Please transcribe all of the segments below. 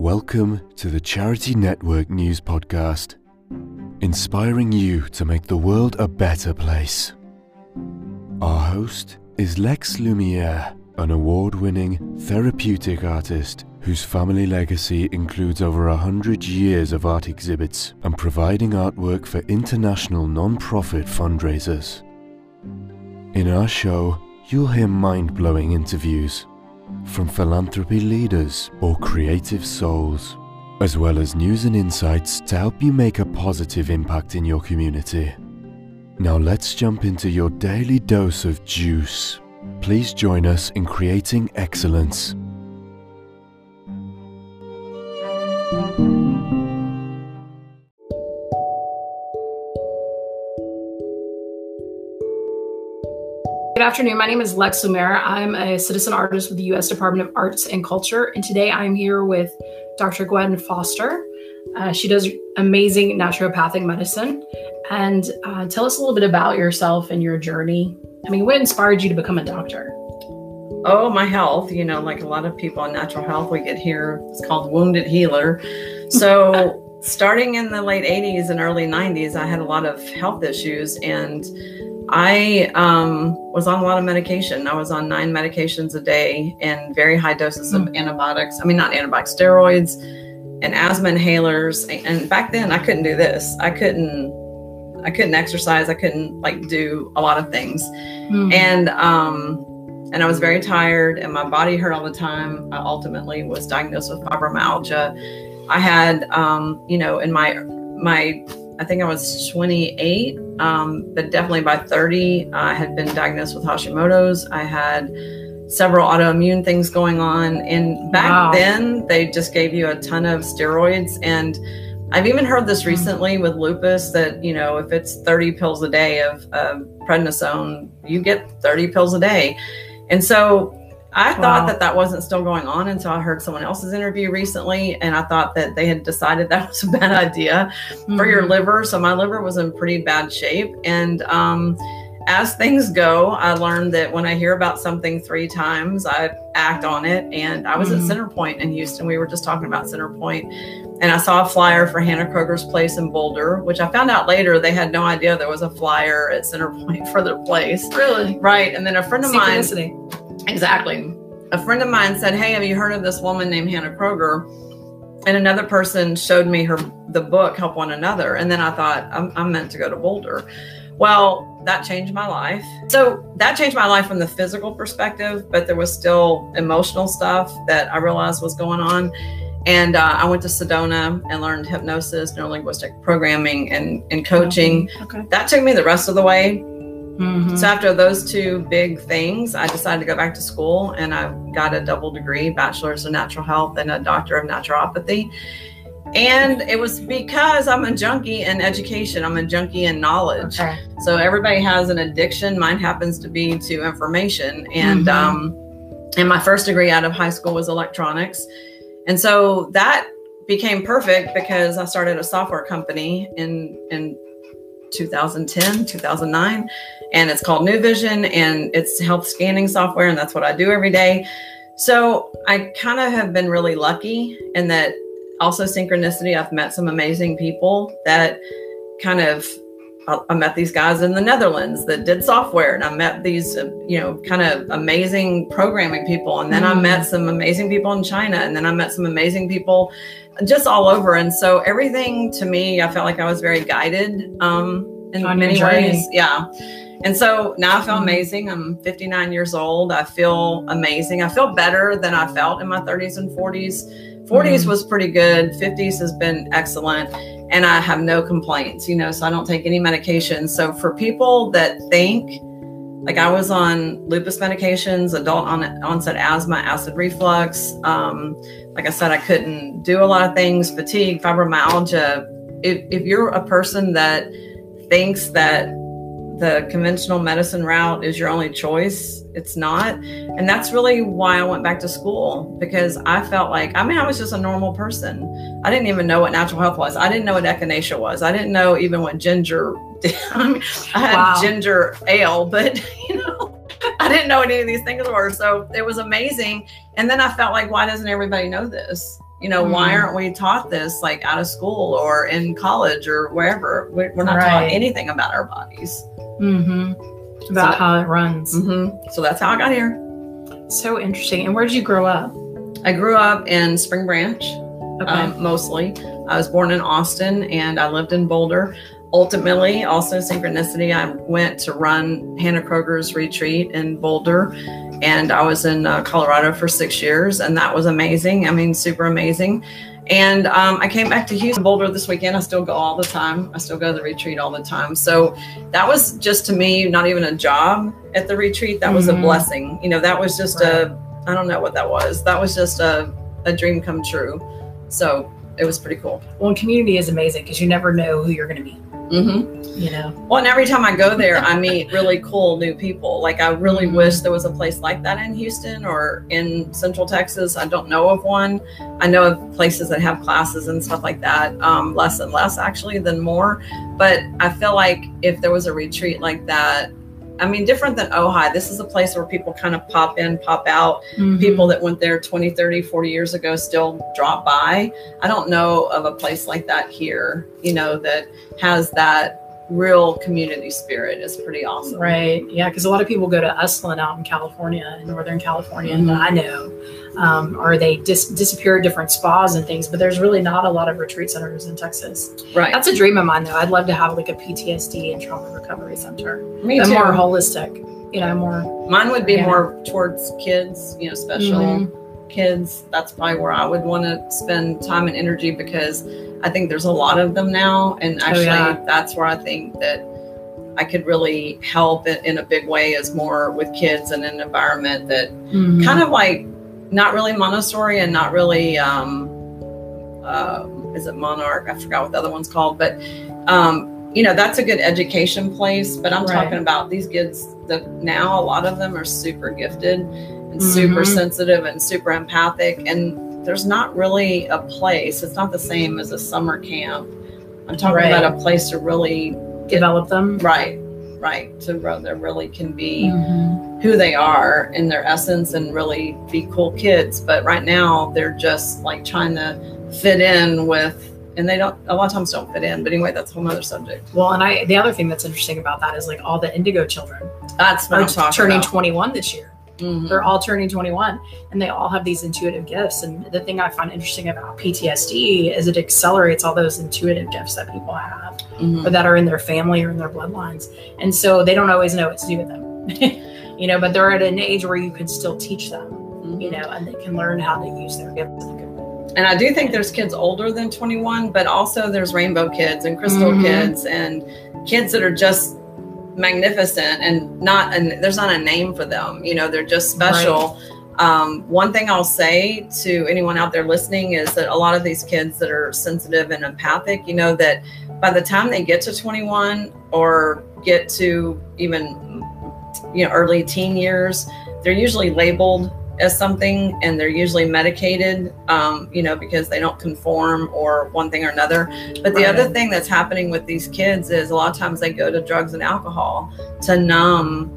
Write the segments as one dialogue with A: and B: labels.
A: Welcome to the Charity Network News Podcast, inspiring you to make the world a better place. Our host is Lex Lumiere, an award winning therapeutic artist whose family legacy includes over a hundred years of art exhibits and providing artwork for international non profit fundraisers. In our show, you'll hear mind blowing interviews from philanthropy leaders or creative souls, as well as news and insights to help you make a positive impact in your community. Now let's jump into your daily dose of juice. Please join us in creating excellence.
B: Afternoon. My name is Lex Lumiere. I'm a citizen artist with the U.S. Department of Arts and Culture. And today I'm here with Dr. Gwen Foster. Uh, she does amazing naturopathic medicine. And uh, tell us a little bit about yourself and your journey. I mean, what inspired you to become a doctor?
C: Oh, my health. You know, like a lot of people in natural health, we get here, it's called wounded healer. So, starting in the late 80s and early 90s, I had a lot of health issues and I um, was on a lot of medication. I was on nine medications a day and very high doses of mm. antibiotics. I mean, not antibiotics, steroids and asthma inhalers. And back then, I couldn't do this. I couldn't. I couldn't exercise. I couldn't like do a lot of things, mm. and um, and I was very tired, and my body hurt all the time. I ultimately was diagnosed with fibromyalgia. I had, um, you know, in my my I think I was 28, um, but definitely by 30, I had been diagnosed with Hashimoto's. I had several autoimmune things going on. And back wow. then, they just gave you a ton of steroids. And I've even heard this hmm. recently with lupus that, you know, if it's 30 pills a day of, of prednisone, you get 30 pills a day. And so I wow. thought that that wasn't still going on until I heard someone else's interview recently, and I thought that they had decided that was a bad idea mm-hmm. for your mm-hmm. liver. So my liver was in pretty bad shape, and um, as things go, I learned that when I hear about something three times, I act on it. And I was mm-hmm. at Centerpoint in Houston. We were just talking about Centerpoint, and I saw a flyer for Hanna Kroeger's place in Boulder, which I found out later they had no idea there was a flyer at Centerpoint for their place.
B: Really?
C: Right. And then a friend of mine Exactly. A friend of mine said, "Hey, have you heard of this woman named Hanna Kroeger?" And another person showed me her the book Help One Another, and then I thought I'm, I'm meant to go to Boulder. Well, that changed my life. So that changed my life from the physical perspective, but there was still emotional stuff that I realized was going on. And uh, I went to Sedona and learned hypnosis, neurolinguistic programming, and, and coaching. Okay. That took me the rest of the way. Mm-hmm. So after those two big things, I decided to go back to school and I got a double degree, bachelor's of natural health and a doctor of naturopathy. And it was because I'm a junkie in education. I'm a junkie in knowledge. Okay. So everybody has an addiction. Mine happens to be to information. And mm-hmm. um, and my first degree out of high school was electronics. And so that became perfect because I started a software company in in 2010, 2009, and it's called New Vision and it's health scanning software, and that's what I do every day. So I kind of have been really lucky in that also synchronicity. I've met some amazing people that kind of I met these guys in the Netherlands that did software, and I met these, uh, you know, kind of amazing programming people. And then. I met some amazing people in China, and then I met some amazing people just all over. And so everything to me, I felt like I was very guided um, in On many ways. Yeah. And so now I feel mm-hmm. amazing. I'm 59 years old. I feel amazing. I feel better than I felt in my 30s and 40s. 40s mm-hmm. was pretty good. 50s has been excellent. And I have no complaints, you know, so I don't take any medication. So for people that think, like I was on lupus medications, adult on, onset asthma, acid reflux. Um, like I said, I couldn't do a lot of things, fatigue, fibromyalgia. If, if you're a person that thinks that the conventional medicine route is your only choice, it's not. And that's really why I went back to school because I felt like, I mean, I was just a normal person. I didn't even know what natural health was. I didn't know what echinacea was. I didn't know even what ginger I, mean, I had wow. ginger ale, but you know, I didn't know what any of these things were. So it was amazing. And then I felt like, why doesn't everybody know this? You know, why
B: Mhm.
C: aren't we taught this like out of school or in college or wherever? We're, we're not taught anything about our bodies.
B: hmm About
C: So-
B: how it runs.
C: hmm So that's how I got here.
B: So interesting. And where did you grow up?
C: I grew up in Spring Branch,
B: Okay.
C: um, mostly. I was born in Austin and I lived in Boulder. Ultimately, also synchronicity, I went to run Hanna Kroeger's retreat in Boulder, and I was in uh, Colorado for six years, and that was amazing. I mean, super amazing. And um, I came back to Houston, Boulder this weekend. I still go all the time. I still go to the retreat all the time. So that was just to me not even a job at the retreat. That was a
B: Mhm.
C: blessing. You know, that was just a I don't know what that was. That was just a a dream come true. So it was pretty cool.
B: well, community is amazing because you never know who you're going to meet.
C: Hmm
B: You know.
C: Well, and every time I go there, I meet really cool new people. Like I really
B: Mhm.
C: wish there was a place like that in Houston or in Central Texas. I don't know of one. I know of places that have classes and stuff like that. Um, less and less actually than more. But I feel like if there was a retreat like that, I mean, different than Ojai, this is a place where people kind of pop in, pop out.
B: Mhm.
C: people that went there 20 30 40 years ago still drop by i don't know of a place like that here you know that has that real community spirit is pretty awesome
B: Right. Yeah. Because a lot of people go to Esalen out in California, in Northern California,
C: Mhm.
B: that I know, um, or they dis- disappear at different spas and things. But there's really not a lot of retreat centers in Texas.
C: right
B: That's a dream of mine, though. I'd love to have like a PTSD and trauma recovery center.
C: me too
B: more holistic. You know, more.
C: mine would be more towards kids you know special
B: Mhm.
C: Kids that's probably where i would want to spend time and energy because i think there's a lot of them now and actually
B: Oh, yeah.
C: that's where i think that i could really help in, a big way is more with kids in an environment that
B: Mhm.
C: kind of like not really Montessori and not really um uh, is it Monarch? I forgot what the other one's called, but um, you know that's a good education place. But I'm
B: Right.
C: talking about these kids that now a lot of them are super gifted and super
B: Mhm.
C: sensitive and super empathic, and there's not really a place. It's not the same as a summer camp. I'm talking
B: Right.
C: about a place to really
B: develop them.
C: right, right, to where they really can be
B: Mhm.
C: who they are in their essence and really be cool kids. But right now they're just like trying to fit in with, and they don't, a lot of times don't fit in. But anyway, that's a whole other subject.
B: Well, and I the other thing that's interesting about that is like all the Indigo children
C: That's what
B: are
C: I'm talking
B: turning
C: about.
B: 21 this year.
C: Mhm.
B: They're all turning 21 and they all have these intuitive gifts. And the thing I find interesting about PTSD is it accelerates all those intuitive gifts that people have
C: Mhm.
B: or that are in their family or in their bloodlines. And so they don't always know what to do with them. you know, but they're at an age where you can still teach them,
C: Mhm.
B: you know, and they can learn how to use their gifts.
C: And I do think there's kids older than 21, but also there's rainbow kids and crystal
B: Mhm.
C: kids and kids that are just magnificent and not and there's not a name for them. You know, they're just special. Um, one thing I'll say to anyone out there listening is that a lot of these kids that are sensitive and empathic, you know, that by the time they get to 21 or get to even you know early teen years, they're usually labeled as something and they're usually medicated um, you know because they don't conform or one thing or another but the
B: Right.
C: other thing that's happening with these kids is a lot of times they go to drugs and alcohol to numb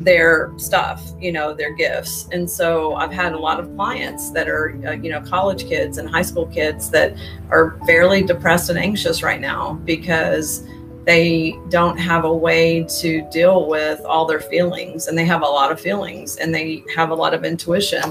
C: their stuff you know their gifts and so i've had a lot of clients that are uh, you know college kids and high school kids that are fairly depressed and anxious right now because they don't have a way to deal with all their feelings and they have a lot of feelings and they have a lot of intuition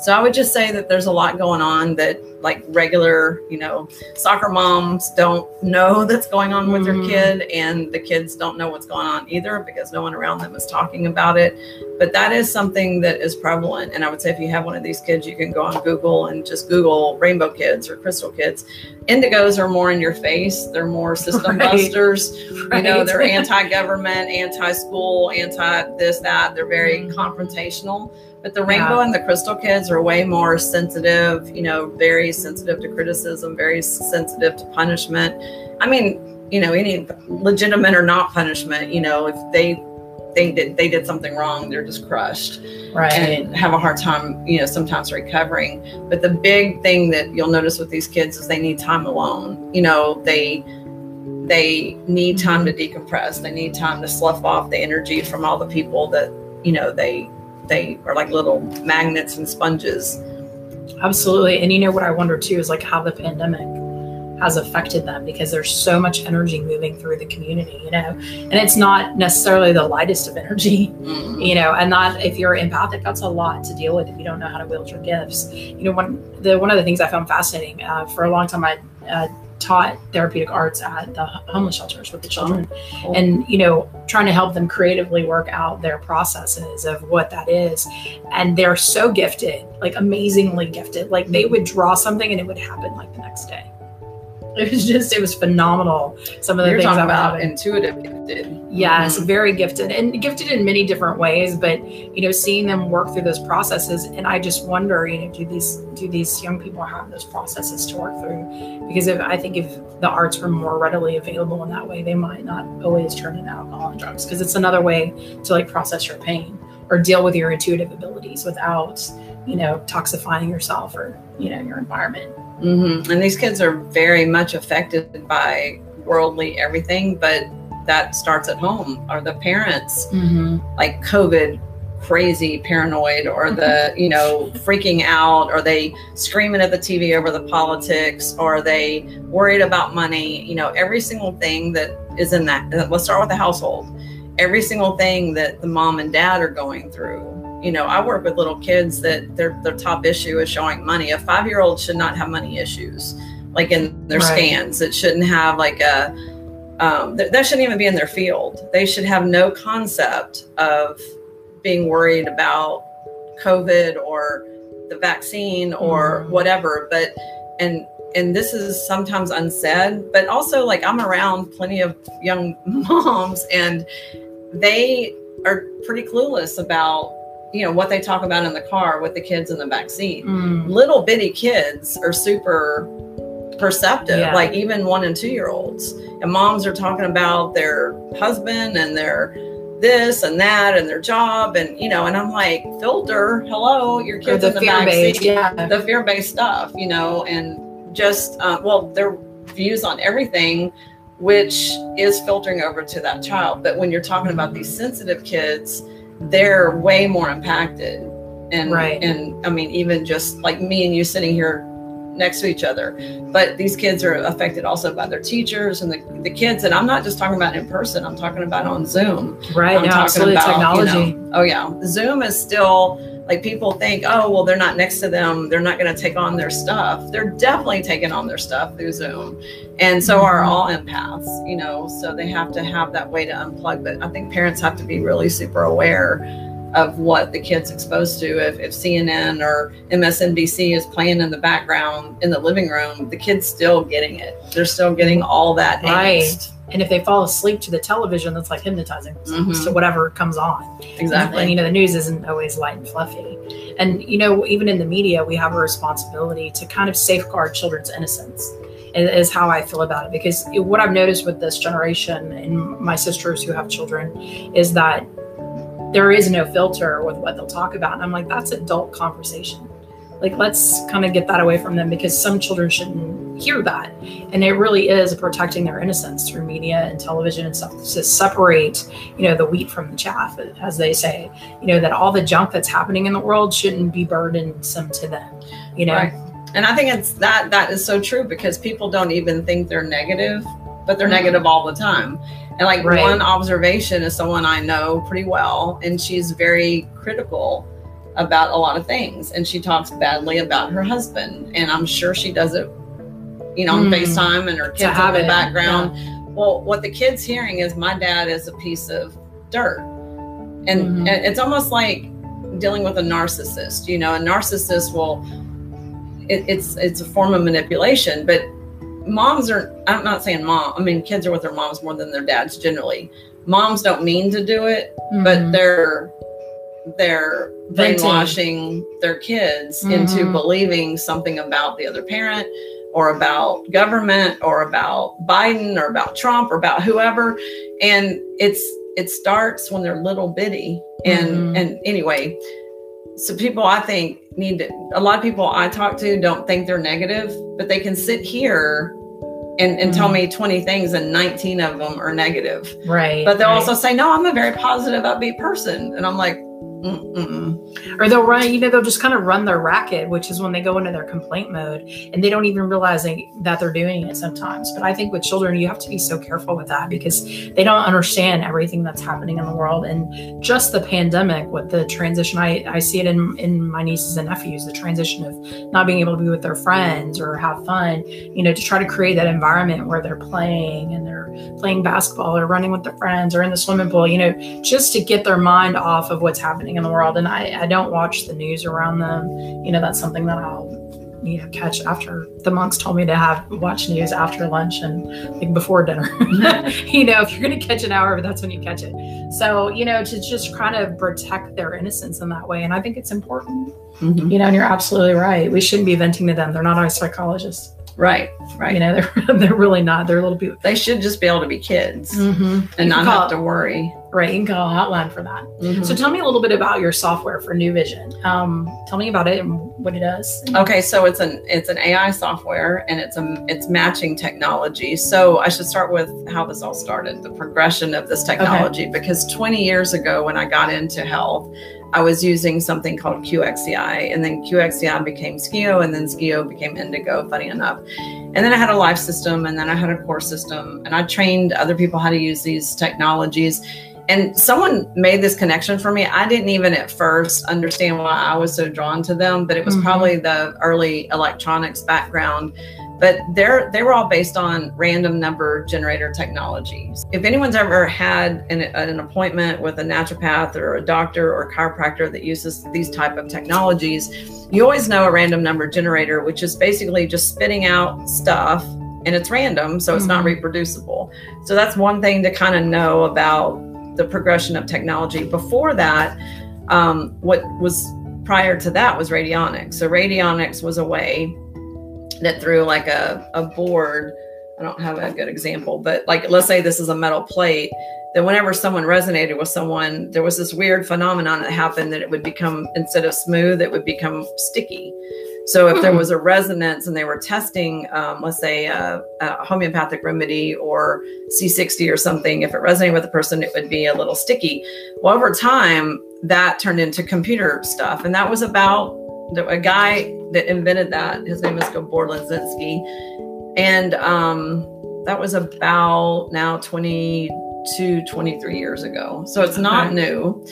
C: so i would just say that there's a lot going on that like regular you know soccer moms don't know that's going on with
B: Mhm.
C: their kid and the kids don't know what's going on either because no one around them is talking about it. But that is something that is prevalent and i would say if you have one of these kids you can go on google and just google rainbow kids or crystal kids. Indigos are more in your face. They're more system
B: Right.
C: busters. You know they're anti-government anti-school anti this that. They're very
B: Mhm.
C: confrontational but the rainbow
B: Yeah.
C: and the crystal kids are way more sensitive you know very sensitive to criticism very sensitive to punishment i mean you know any legitimate or not punishment you know if they think that they did something wrong they're just crushed
B: right.
C: and have a hard time, you know, sometimes recovering. But the big thing that you'll notice with these kids is they need time alone. You know, they they need time to decompress. They need time to slough off the energy from all the people that, you know, they they are like little magnets and sponges.
B: Absolutely. And you know what I wonder too is like how the pandemic has affected them because there's so much energy moving through the community, you know, and it's not necessarily the lightest of energy, mm-hmm. you know, and that if you're empathic, that's a lot to deal with if you don't know how to wield your gifts. You know, one the one of the things I found fascinating uh, for a long time, I uh, taught therapeutic arts at the homeless shelters with the children. Oh, and you know trying to help them creatively work out their processes of what that is. And they're so gifted like amazingly gifted. Like they would draw something and it would happen like the next day it was just it was phenomenal some of the
C: You're
B: things
C: about intuitive gifted.
B: Yes mm-hmm. very gifted and gifted in many different ways but you know seeing them work through those processes and i just wonder you know do these do these young people have those processes to work through? Because if i think if the arts were more readily available in that way they might not always turn to alcohol and drugs because it's another way to like process your pain or deal with your intuitive abilities without you know toxifying yourself or you know your environment
C: Mm-hmm. And these kids are very much affected by worldly everything, but that starts at home. Are the parents mm-hmm. like COVID crazy paranoid? Or the you know freaking out? Are they screaming at the tv over the politics? Or are they worried about money? You know every single thing that is in that let's start with the household. Every single thing that the mom and dad are going through you know, I work with little kids that their their top issue is showing money. A five year old should not have money issues, like in their right. scans. It shouldn't have like a um, th- that shouldn't even be in their field. They should have no concept of being worried about COVID or the vaccine or mm. whatever. But and and this is sometimes unsaid, but also like I'm around plenty of young moms and they are pretty clueless about you know what they talk about in the car with the kids in the back seat mm. little bitty kids are super perceptive yeah. like even one and two year olds and moms are talking about their husband and their this and that and their job and you know and i'm like filter hello your kids in the back seat yeah. the fear-based stuff you know and just uh, well their views on everything which is filtering over to that child but when you're talking about these sensitive kids they're way more impacted. And right. and i mean even just like me and you sitting here next to each other. But these kids are affected also by their teachers and the, the kids. And i'm not just talking about in person. I'm talking about on zoom.
B: Right.
C: I'm
B: now, talking about technology
C: you know, oh yeah. Zoom is still like people think oh well they're not next to them. They're not going to take on their stuff. They're definitely taking on their stuff through zoom. And so are all empaths you know so they have to have that way to unplug. But i think parents have to be really super aware of what the kid's exposed to. If, if cnn or msnbc is playing in the background in the living room the kid's still getting it. They're still getting all that right. angst.
B: And if they fall asleep to the television that's like hypnotizing. Mm-hmm. to whatever comes on.
C: Exactly.
B: And, you know the news isn't always light and fluffy. And you know even in the media we have a responsibility to kind of safeguard children's innocence is how I feel about it. Because what I've noticed with this generation and my sisters who have children is that there is no filter with what they'll talk about. And I'm like, that's adult conversation. Like, let's kind of get that away from them because some children shouldn't hear that. And it really is protecting their innocence through media and television and stuff to separate, you know, the wheat from the chaff, as they say, you know, that all the junk that's happening in the world shouldn't be burdensome to them, you know.
C: Right and I think it's that that is so true because people don't even think they're negative, but they're mm-hmm. negative all the time. And like right. one observation is someone I know pretty well, and she's very critical about a lot of things. And she talks badly about her husband. And I'm sure she does it, you know, mm. on FaceTime and her kids in the background. Yeah. Well, what the kid's hearing is my dad is a piece of dirt. And, mm-hmm. and it's almost like dealing with a narcissist. You know, a narcissist will it, it's it's a form of manipulation. But moms are I'm not saying mom. I mean, kids are with their moms more than their dads generally. Moms don't mean to do it, mm-hmm. but they're they're brainwashing their kids mm-hmm. into believing something about the other parent or about government or about Biden or about Trump or about whoever. And it's it starts when they're little bitty. And mm-hmm. and anyway, so people I think need to, a lot of people I talk to don't think they're negative, but they can sit here and, and mm tell me 20 things and 19 of them are negative.
B: Right.
C: But they'll
B: right.
C: also say, no, I'm a very positive, upbeat person. And I'm like, Mm-mm.
B: or they'll run you know they'll just kind of run their racket which is when they go into their complaint mode and they don't even realize they, that they're doing it sometimes but i think with children you have to be so careful with that because they don't understand everything that's happening in the world and just the pandemic with the transition i, I see it in, in my nieces and nephews the transition of not being able to be with their friends or have fun you know to try to create that environment where they're playing and they're playing basketball or running with their friends or in the swimming pool you know just to get their mind off of what's happening in the world. And I, I don't watch the news around them. You know, that's something that I'll you know catch after the monks told me to have watch news after lunch and like before dinner you know if you're going to catch an hour that's when you catch it so you know to just kind of protect their innocence in that way and i think it's important
C: Mhm.
B: you know and you're absolutely right we shouldn't be venting to them they're not our psychologists
C: Right, right.
B: you know they're they're really not they're little people
C: they should just be able to be kids
B: mm-hmm.
C: and not have to worry.
B: Right you can call hotline for that
C: Mhm.
B: So tell me a little bit about your software for New Vision. Um, tell me about it and what it does.
C: Okay, so it's an it's an AI software and it's a it's matching technology. So I should start with how this all started, the progression of this technology. Because 20 years ago, when I got into health, I was using something called QXCI, and then QXCI became SCIO, and then SCIO became Indigo. Funny enough, and then I had a life system, and then I had a core system, and I trained other people how to use these technologies. And someone made this connection for me. I didn't even at first understand why I was so drawn to them, but it was
B: Mhm.
C: probably the early electronics background. But they're they were all based on random number generator technologies. If anyone's ever had an, an appointment with a naturopath or a doctor or a chiropractor that uses these type of technologies, you always know a random number generator, which is basically just spitting out stuff and it's random, so it's not
B: Mhm.
C: reproducible. So that's one thing to kind of know about the progression of technology. Before that, um, what was prior to that was radionics. So radionics was a way that through like a, a board, I don't have a good example, but like let's say this is a metal plate, that whenever someone resonated with someone, there was this weird phenomenon that happened that it would become instead of smooth, it would become sticky. So if there
B: Hmm.
C: was a resonance and they were testing, um, let's say a, a homeopathic remedy or C60 or something, if it resonated with the person, it would be a little sticky. Well, over time, that turned into computer stuff, and that was about the, a guy that invented that. His name is Gabor Linzinski, and um, that was about now 22, 23 years ago. So it's not
B: Okay.
C: new.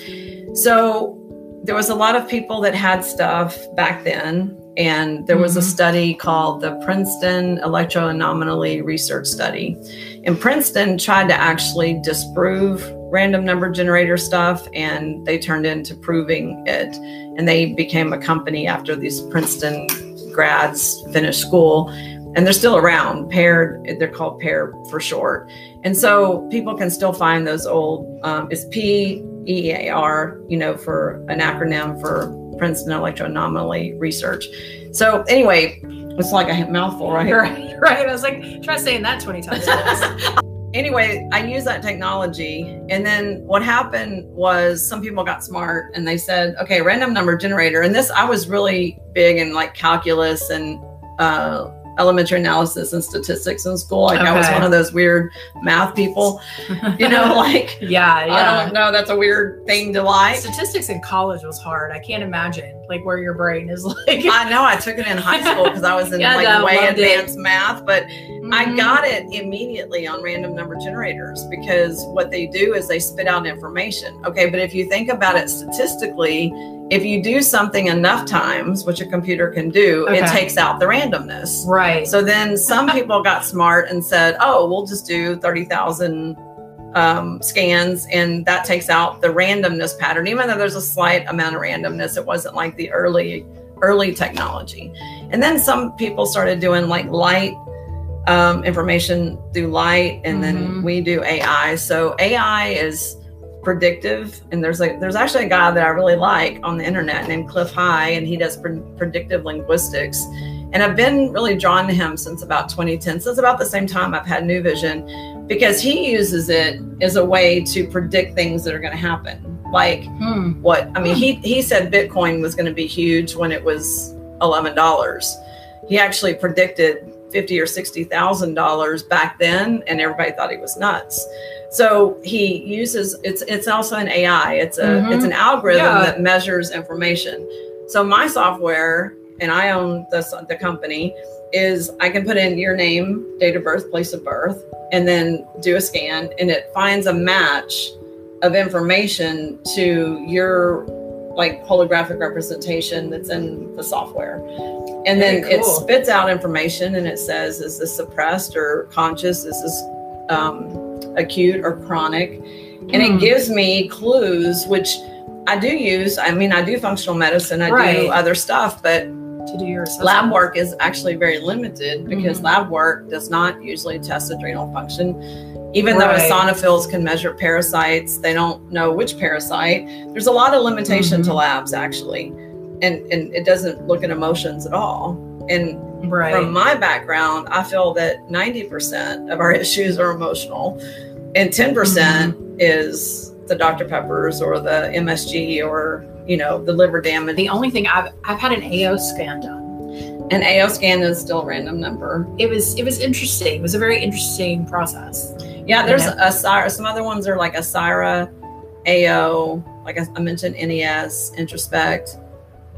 C: So there was a lot of people that had stuff back then. And there was a
B: Mhm.
C: study called the Princeton Electro-Anomaly Research Study. And Princeton tried to actually disprove random number generator stuff, and they turned into proving it. And they became a company after these Princeton grads finished school. And they're still around, paired, they're called pair for short. And so people can still find those old, um, it's P E A R, you know, for an acronym for Princeton Electro Anomaly Research. So anyway, it's like a mouthful, right?
B: Right, right. I was like, try saying that 20 times.
C: anyway, I use that technology. And then what happened was some people got smart and they said, okay, random number generator. And this, I was really big in like calculus and uh, elementary analysis and statistics in school. Like I was one of those weird math people, you know, like
B: yeah,
C: I don't know, that's a weird thing to like.
B: Statistics in college was hard. I can't imagine like where your brain is like.
C: I know I took it in high school because I was in
B: Yeah,
C: like
B: I
C: way
B: loved it.
C: advanced math, but I
B: Mhm.
C: got it immediately on random number generators because what they do is they spit out information. Okay, but if you think about it statistically, if you do something enough times, which a computer can do, it takes out the randomness.
B: right.
C: So then some people got smart and said, oh, we'll just do 30,000 um, scans and that takes out the randomness pattern. Even though there's a slight amount of randomness, it wasn't like the early, early technology. And then some people started doing like light um, information through light and then
B: Mhm.
C: we do AI. So AI is predictive and there's like there's actually a guy that I really like on the internet named Cliff High and he does pre- predictive linguistics and I've been really drawn to him since about 2010 since about the same time I've had New Vision because he uses it as a way to predict things that are going to happen like
B: Hmm.
C: what I mean he he said Bitcoin was going to be huge when it was $11 he actually predicted fifty or sixty thousand dollars back then, and everybody thought he was nuts. So he uses it's it's also an AI. It's a
B: Mhm.
C: it's an algorithm
B: Yeah.
C: that measures information. So my software, and I own the the company, is I can put in your name, date of birth, place of birth, and then do a scan, and it finds a match of information to your like holographic representation that's in the software. And then
B: Very
C: it spits out information and it says, is this suppressed or conscious? Is this um, acute or chronic? And
B: Hmm.
C: it gives me clues, which I do use. I mean, I do functional medicine, I
B: Right.
C: do other stuff, but
B: to do your assessment.
C: lab work is actually very limited because
B: Mhm.
C: lab work does not usually test adrenal function. Even though
B: Right.
C: eosinophils can measure parasites, they don't know which parasite. There's a lot of limitation to
B: Mhm.
C: labs actually, and and it doesn't look at emotions at all. And
B: right.
C: from my background, I feel that 90% of our issues are emotional, and 10%
B: Mm-hmm.
C: is the Dr Peppers or the MSG or you know the liver damage.
B: the only thing I've I've had an AO scan done.
C: An AO scan is still a random number.
B: It was it was interesting. It was a very interesting process.
C: Yeah, there's a. Some other ones are like a Syra, AO, like I I mentioned, NES, Introspect.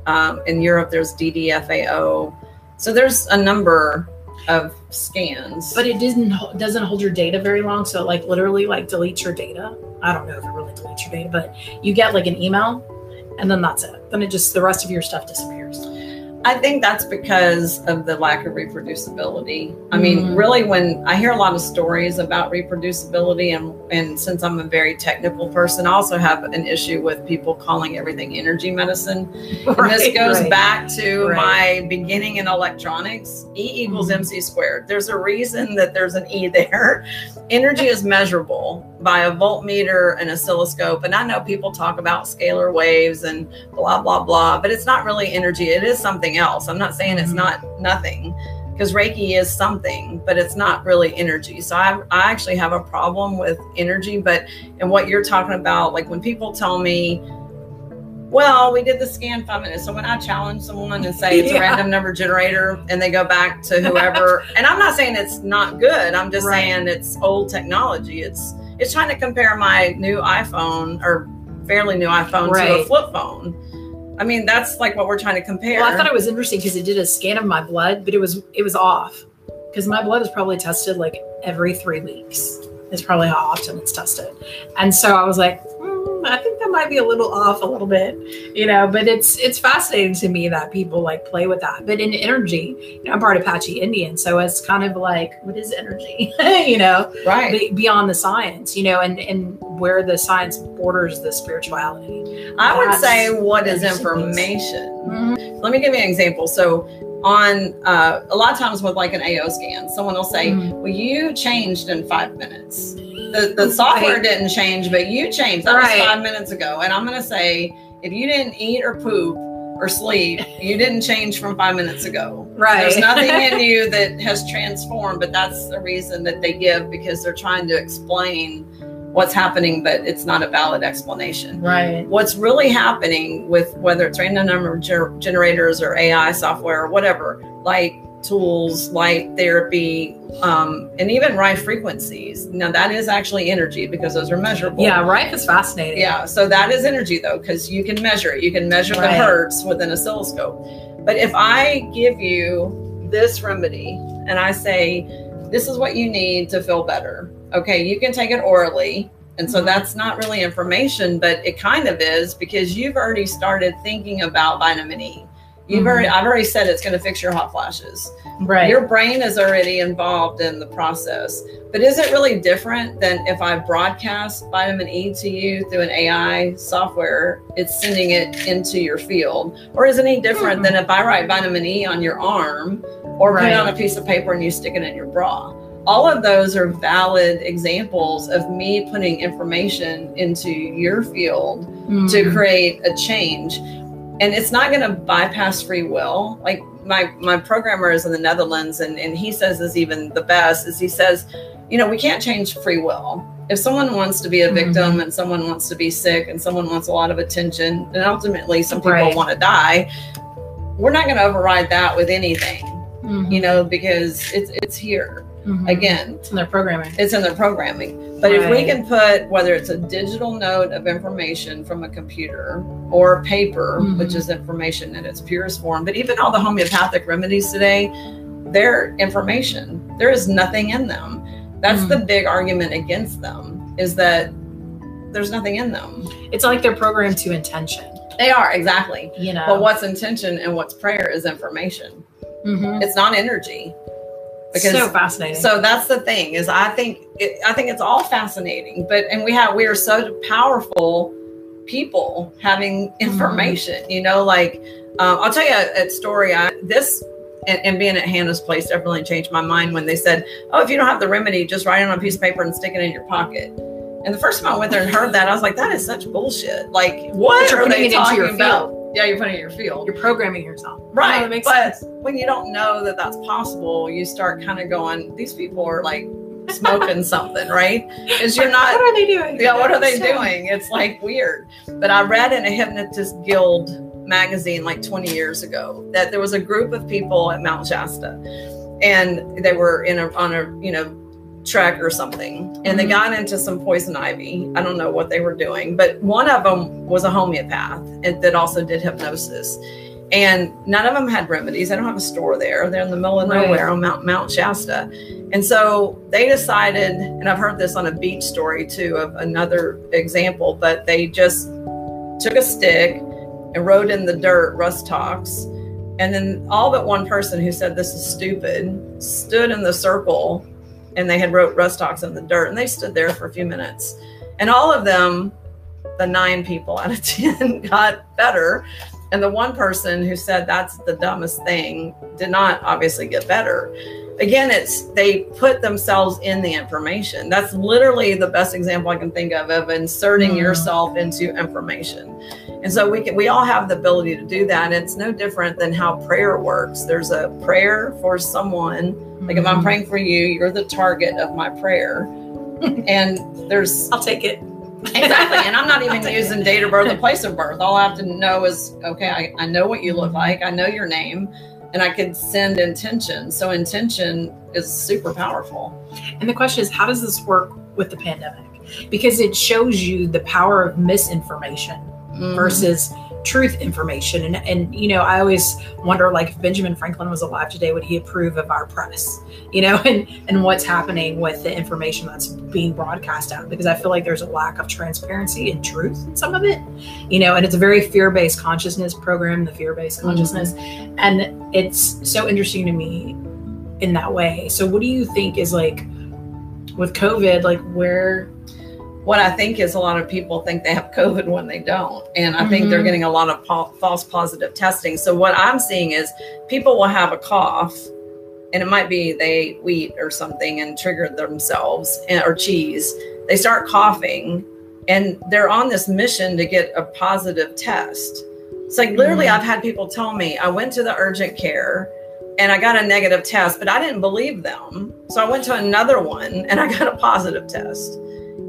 C: Um, in Europe, there's DDFAO. So there's a number of scans.
B: But it didn't doesn't hold your data very long. So it, like literally like deletes your data. I don't know if it really deletes your data, but you get like an email, and then that's it. Then it just the rest of your stuff disappears.
C: I think that's because of the lack of reproducibility. I mean,
B: Mhm.
C: really, when I hear a lot of stories about reproducibility, and and since I'm a very technical person, I also have an issue with people calling everything energy medicine. And this goes
B: right.
C: back to
B: Right.
C: my beginning in electronics. E equals
B: Mhm.
C: mc squared. There's a reason that there's an E there. Energy is measurable by a voltmeter and oscilloscope. And I know people talk about scalar waves and blah, blah, blah, but it's not really energy. It is something else. I'm not saying it's
B: Mhm.
C: not nothing because Reiki is something, but it's not really energy. So I, I actually have a problem with energy. But and what you're talking about, like when people tell me, well, we did the scan five minutes. So when I challenge someone and say it's a random number generator and they go back to whoever, and I'm not saying it's not good. I'm just
B: Right.
C: saying it's old technology. It's it's trying to compare my new iPhone or fairly new iPhone to a flip phone. I mean, that's like what we're trying to compare.
B: Well, I thought it was interesting because it did a scan of my blood, but it was it was off because my blood is probably tested like every three weeks. It's probably how often it's tested, and so I was like, hmm, I think that might be a little off a little bit, you know. But it's it's fascinating to me that people like play with that. But in energy, you know, I'm part Apache Indian, so it's kind of like what is energy, you know,
C: right.
B: be, beyond the science, you know, and and where the science borders the spirituality.
C: I would
B: That's
C: say what is information? Let me give you an example. So on uh, a lot of times with like an AO scan, someone will say,
B: Mhm.
C: "Well, you changed in five minutes." The, the software
B: Right.
C: didn't change, but you changed. That
B: Right.
C: was five minutes ago. And I'm going to say, if you didn't eat or poop or sleep, you didn't change from five minutes ago.
B: Right.
C: There's nothing in you that has transformed, but that's the reason that they give because they're trying to explain what's happening, but it's not a valid explanation
B: Right.
C: what's really happening with whether it's random number ger- generators or AI software or whatever, light tools, light therapy, um, and even Rife frequencies. Now that is actually energy because those are measurable.
B: Yeah, Rife is fascinating.
C: Yeah, so that is energy though, because you can measure it. You can measure the hertz with an oscilloscope. But if I give you this remedy and I say, this is what you need to feel better, okay, you can take it orally. And so
B: Mhm.
C: that's not really information, but it kind of is because you've already started thinking about vitamin E. You've
B: Mhm.
C: already, I've already said it's going to fix your hot flashes.
B: Right.
C: Your brain is already involved in the process. But is it really different than if I broadcast vitamin E to you through an AI software? It's sending it into your field. Or is it any different
B: Hmm.
C: than if I write vitamin E on your arm or put it on a piece of paper and you stick it in your bra? All of those are valid examples of me putting information into your field
B: Mm.
C: to create a change and it's not going to bypass free will like my my programmer is in the netherlands and, and he says is even the best is he says you know we can't change free will if someone wants to be a victim
B: Mm-hmm.
C: and someone wants to be sick and someone wants a lot of attention and ultimately some people
B: Right.
C: want to die we're not going to override that with anything
B: Mhm.
C: you know because it's it's here Mm-hmm. Again,
B: it's in their programming.
C: It's in their programming. But right. if we can put whether it's a digital note of information from a computer or paper, mm-hmm. which is information in its purest form, but even all the homeopathic remedies today, they're information. There is nothing in them. That's mm-hmm. the big argument against them is that there's nothing in them.
B: It's like they're programmed to intention.
C: They are exactly.
B: You know,
C: but what's intention and what's prayer is information. Mm-hmm. It's not energy.
B: Because, so fascinating.
C: So that's the thing is I think it, I think it's all fascinating, but and we have we are so powerful people having mm-hmm. information. Mm-hmm. You know, like um, I'll tell you a, a story. I, this and, and, being at Hanna's place definitely changed my mind when they said, "Oh, if you don't have the remedy, just write it on a piece of paper and stick it in your pocket." And the first time I went there and heard that, I was like, that is such bullshit. Like, what are they talking about? Yeah, you're putting it in your field.
B: You're programming yourself.
C: Right. Oh, but sense. when you don't know that that's possible, you start kind of going, these people are like smoking something, right? Is you're not.
B: What are they doing?
C: Yeah, what are they doing? It's like weird. But I read in a hypnotist guild magazine like 20 years ago that there was a group of people at Mount Shasta and they were in a on a you know trek or something and they got into some poison ivy. I don't know what they were doing but one of them was a homeopath and that also did hypnosis. And none of them had remedies. They don't have a store there. They're in the middle of right. nowhere on mount mount shasta. And so they decided and i've heard this on a beach story too of another example but they just took a stick and wrote in the dirt Rhus tox and then all but one person who said this is stupid stood in the circle and they had wrote Rhus tox in the dirt and they stood there for a few minutes. And all of them the nine people out of ten got better. And the one person who said that's the dumbest thing did not obviously get better. Again it's they put themselves in the information. That's literally the best example i can think of of inserting mm. yourself into information and so we can we all have the ability to do that and it's no different than how prayer works there's a prayer for someone like if I'm mm-hmm. praying for you, you're the target of my prayer. and there's
B: I'll take it.
C: exactly. And I'm not even using date of birth and place of birth. All I have to know is okay, I, I know what you look like, I know your name, and I could send intention. So intention is super powerful.
B: And the question is, how does this work with the pandemic? Because it shows you the power of misinformation mm-hmm. versus truth information. And, and, you know, I always wonder, like, if Benjamin Franklin was alive today, would he approve of our press, you know, and, and what's happening with the information that's being broadcast out? Because I feel like there's a lack of transparency and truth in some of it, you know, and it's a very fear based consciousness program, the fear based mm-hmm. consciousness. Mm-hmm. And it's so interesting to me in that way. So, what do you think is like with COVID, like, where
C: what I think is a lot of people think they have COVID when they don't. And I mm-hmm. think they're mm-hmm. getting a lot of po- false positive testing. So what I'm seeing is people will have a cough and it might be they ate wheat or something and triggered themselves or cheese. They start coughing and they're on this mission to get a positive test. It's like literally, mm-hmm. I've had people tell me I went to the urgent care and I got a negative test, but I didn't believe them. So I went to another one and I got a positive test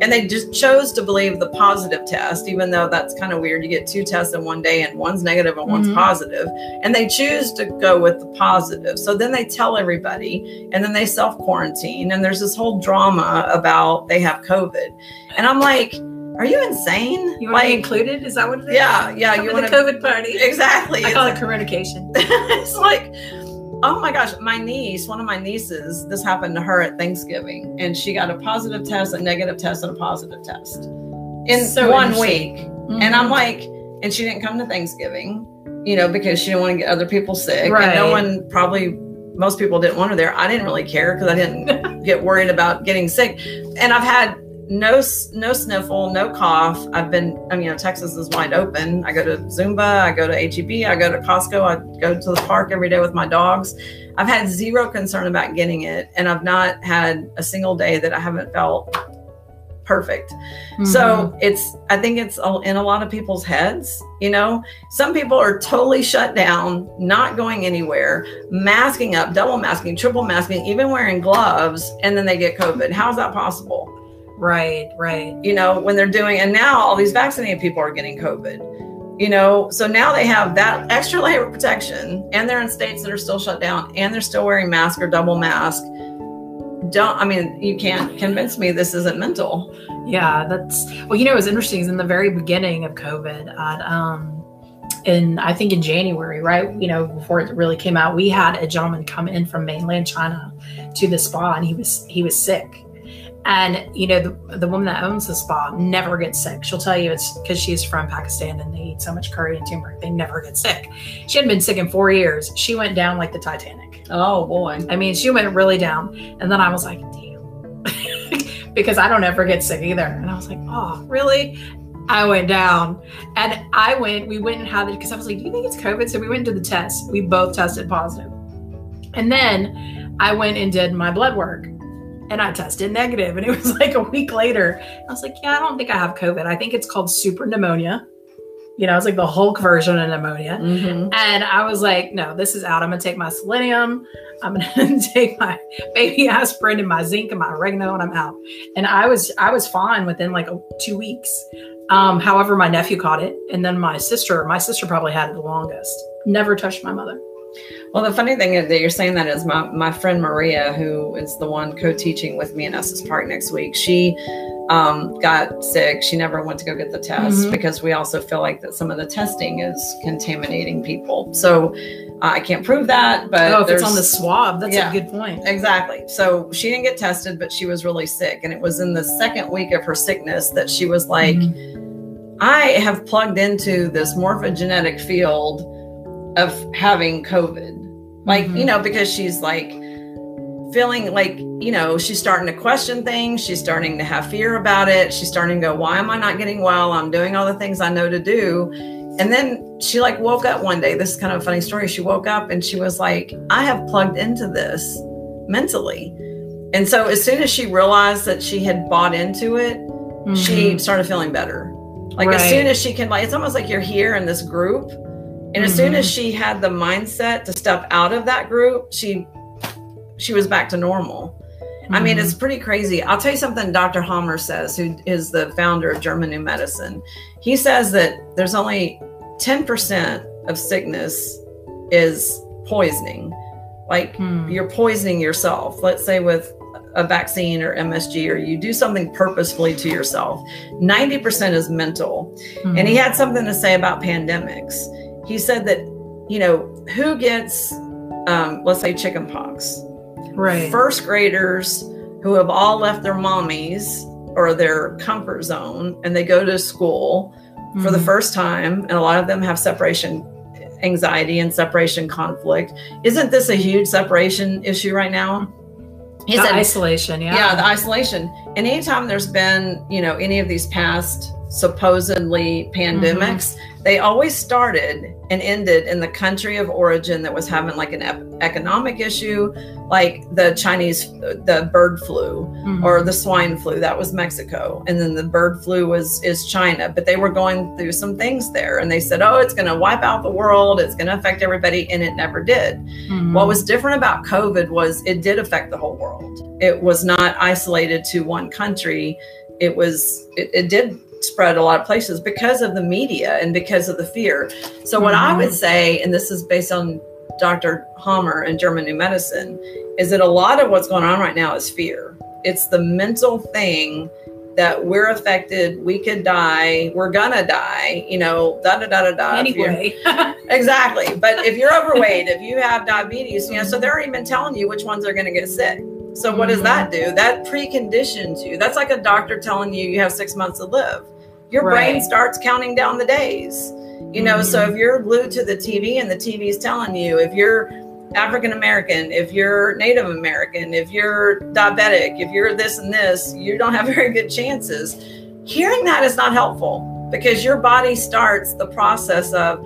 C: and they just chose to believe the positive test even though that's kind of weird you get two tests in one day and one's negative and one's mm-hmm. positive and they choose to go with the positive so then they tell everybody and then they self quarantine and there's this whole drama about they have covid and i'm like are you insane?
B: You want like, included? Is that what it is?
C: Yeah, yeah.
B: Come you want the COVID party?
C: Exactly.
B: I call it communication.
C: it's like Oh my gosh, my niece, one of my nieces, this happened to her at Thanksgiving, and she got a positive test, a negative test, and a positive test in so one week. Mm-hmm. And I'm mm-hmm. like, and she didn't come to Thanksgiving, you know, because she didn't want to get other people sick. Right. And no one probably most people didn't want her there. I didn't really care because I didn't get worried about getting sick. And I've had no no sniffle, no cough. I've been, I mean, you know, Texas is wide open. I go to Zumba, I go to HEB, I go to Costco, I go to the park every day with my dogs. I've had zero concern about getting it, and I've not had a single day that I haven't felt perfect. Mm-hmm. So it's, I think it's in a lot of people's heads. You know, some people are totally shut down, not going anywhere, masking up, double masking, triple masking, even wearing gloves, and then they get COVID. How is that possible?
B: Right, right.
C: You know, when they're doing, and now all these vaccinated people are getting COVID. You know, so now they have that extra layer of protection, and they're in states that are still shut down, and they're still wearing mask or double mask. don't. I mean, you can't convince me this isn't mental.
B: Yeah, that's well. You know, was interesting. Is in the very beginning of COVID, at um, in I think in January, right? You know, before it really came out, we had a gentleman come in from mainland China to the spa, and he was he was sick. And you know, the, the woman that owns the spa never gets sick. She'll tell you it's because she's from Pakistan and they eat so much curry and turmeric, they never get sick. She hadn't been sick in four years. She went down like the Titanic.
C: Oh boy.
B: I mean, she went really down. And then I was like, damn. because I don't ever get sick either. And I was like, oh, really? I went down and I went, we went and had it because I was like, do you think it's COVID? So we went to the test. We both tested positive. And then I went and did my blood work and I tested negative. And it was like a week later. I was like, yeah, I don't think I have COVID. I think it's called super pneumonia. You know, it's like the Hulk version of pneumonia.
C: Mm-hmm.
B: And I was like, no, this is out. I'm going to take my selenium. I'm going to take my baby aspirin and my zinc and my oregano and I'm out. And I was, I was fine within like a, two weeks. Um, however, my nephew caught it. And then my sister, my sister probably had it the longest. Never touched my mother.
C: Well, the funny thing is that you're saying that is my, my friend Maria, who is the one co-teaching with me in Estes Park next week. She um, got sick. She never went to go get the test
B: Mhm.
C: because we also feel like that some of the testing is contaminating people. So uh, I can't prove that, but
B: oh, if it's on the swab, that's
C: yeah.
B: a good point.
C: Exactly. So she didn't get tested, but she was really sick. And it was in the second week of her sickness that she was like,
B: Mhm.
C: I have plugged into this morphogenetic field of having COVID. Like,
B: Mhm.
C: you know, because she's like feeling like, you know, she's starting to question things. She's starting to have fear about it. She's starting to go, why am I not getting well? I'm doing all the things I know to do. And then she like woke up one day. This is kind of a funny story. She woke up and she was like, I have plugged into this mentally. And so as soon as she realized that she had bought into it, she
B: Mhm.
C: started feeling better. Like as soon as she can, like it's almost like you're here in this group, and as soon as she had the mindset to step out of that group, she she was back to normal. I mean, it's pretty crazy. I'll tell you something. Dr. Hamer says, who is the founder of German New Medicine. He says that there's only ten percent of sickness is poisoning, like
B: Hmm.
C: you're poisoning yourself. Let's say with a vaccine or MSG, or you do something purposefully to yourself. 90% is mental. And he
B: Mhm.
C: had something to say about pandemics. He said that, you know, who gets, um, let's say, chicken pox?
B: right.
C: First graders who have all left their mommies or their comfort zone and they go to school for the
B: Mhm.
C: first time, and a lot of them have separation anxiety and separation conflict. Isn't this a huge separation issue right now? He
B: The
C: said,
B: isolation, yeah.
C: yeah, the isolation. And anytime there's been, you know, any of these past supposedly pandemics, they always started and ended in the country of origin that was having like an ep- economic issue, like the Chinese, the bird flu
B: Mhm.
C: or the swine flu that was mexico. And then the bird flu was is china. But they were going through some things there. And they said oh it's going to wipe out the world. It's going to affect everybody. And it never did.
B: Mhm.
C: what was different about covid was it did affect the whole world. It was not isolated to one country. It was it, it did spread a lot of places because of the media and because of the fear so what i
B: Mhm.
C: would say and this is based on dr hamer and german new medicine is that a lot of what's going on right now is fear it's the mental thing that we're affected we could die we're gonna die you know da da da da da
B: anyway.
C: Exactly. But if you're overweight, if you have diabetes, you know, so they're even telling you which ones are going to get sick. So what does that do? That preconditions you. That's like a doctor telling you you have six months to live. Your brain starts counting down the days. You know, so
B: Mhm.
C: if you're glued to the TV and the TV is telling you, if you're African American, if you're Native American, if you're diabetic, if you're this and this, you don't have very good chances. Hearing that is not helpful because your body starts the process of,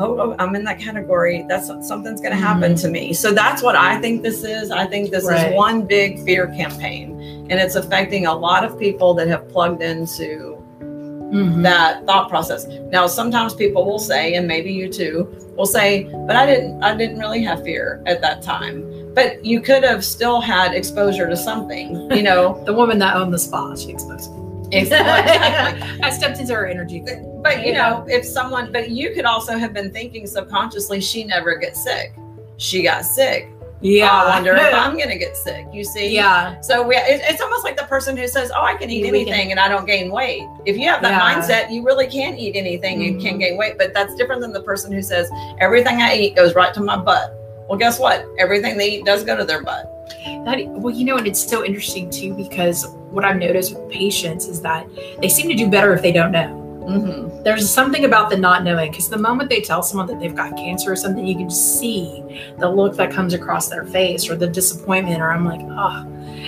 C: oh, I'm in that category. That's something's going to happen to me. So that's what I think this is. I think this
B: Right.
C: is one big fear campaign, and it's affecting a lot of people that have plugged into
B: Mhm.
C: that thought process. Now, sometimes people will say, and maybe you too, will say, "But I didn't. I didn't really have fear at that time." But you could have still had exposure to something, you know.
B: the woman that owned the spa, she exposed me.
C: exactly.
B: I stepped into her energy.
C: But you know, if someone, but you could also have been thinking subconsciously, she never gets sick. She got sick.
B: Yeah.
C: I wonder if I'm going to get sick. You see?
B: Yeah.
C: So we, it, it's almost like the person who says, "Oh, I can eat anything
B: can-
C: and I don't gain weight." If you have that
B: Yeah.
C: mindset, you really can eat anything and can
B: Mhm.
C: gain weight. But that's different than the person who says, "Everything I eat goes right to my butt." Well, guess what? Everything they eat does go to their butt.
B: That well, you know, and it's so interesting too because what I've noticed with patients is that they seem to do better if they don't know.
C: Mm-hmm.
B: There's something about the not knowing because the moment they tell someone that they've got cancer or something, you can just see the look that comes across their face or the disappointment. Or I'm like, oh,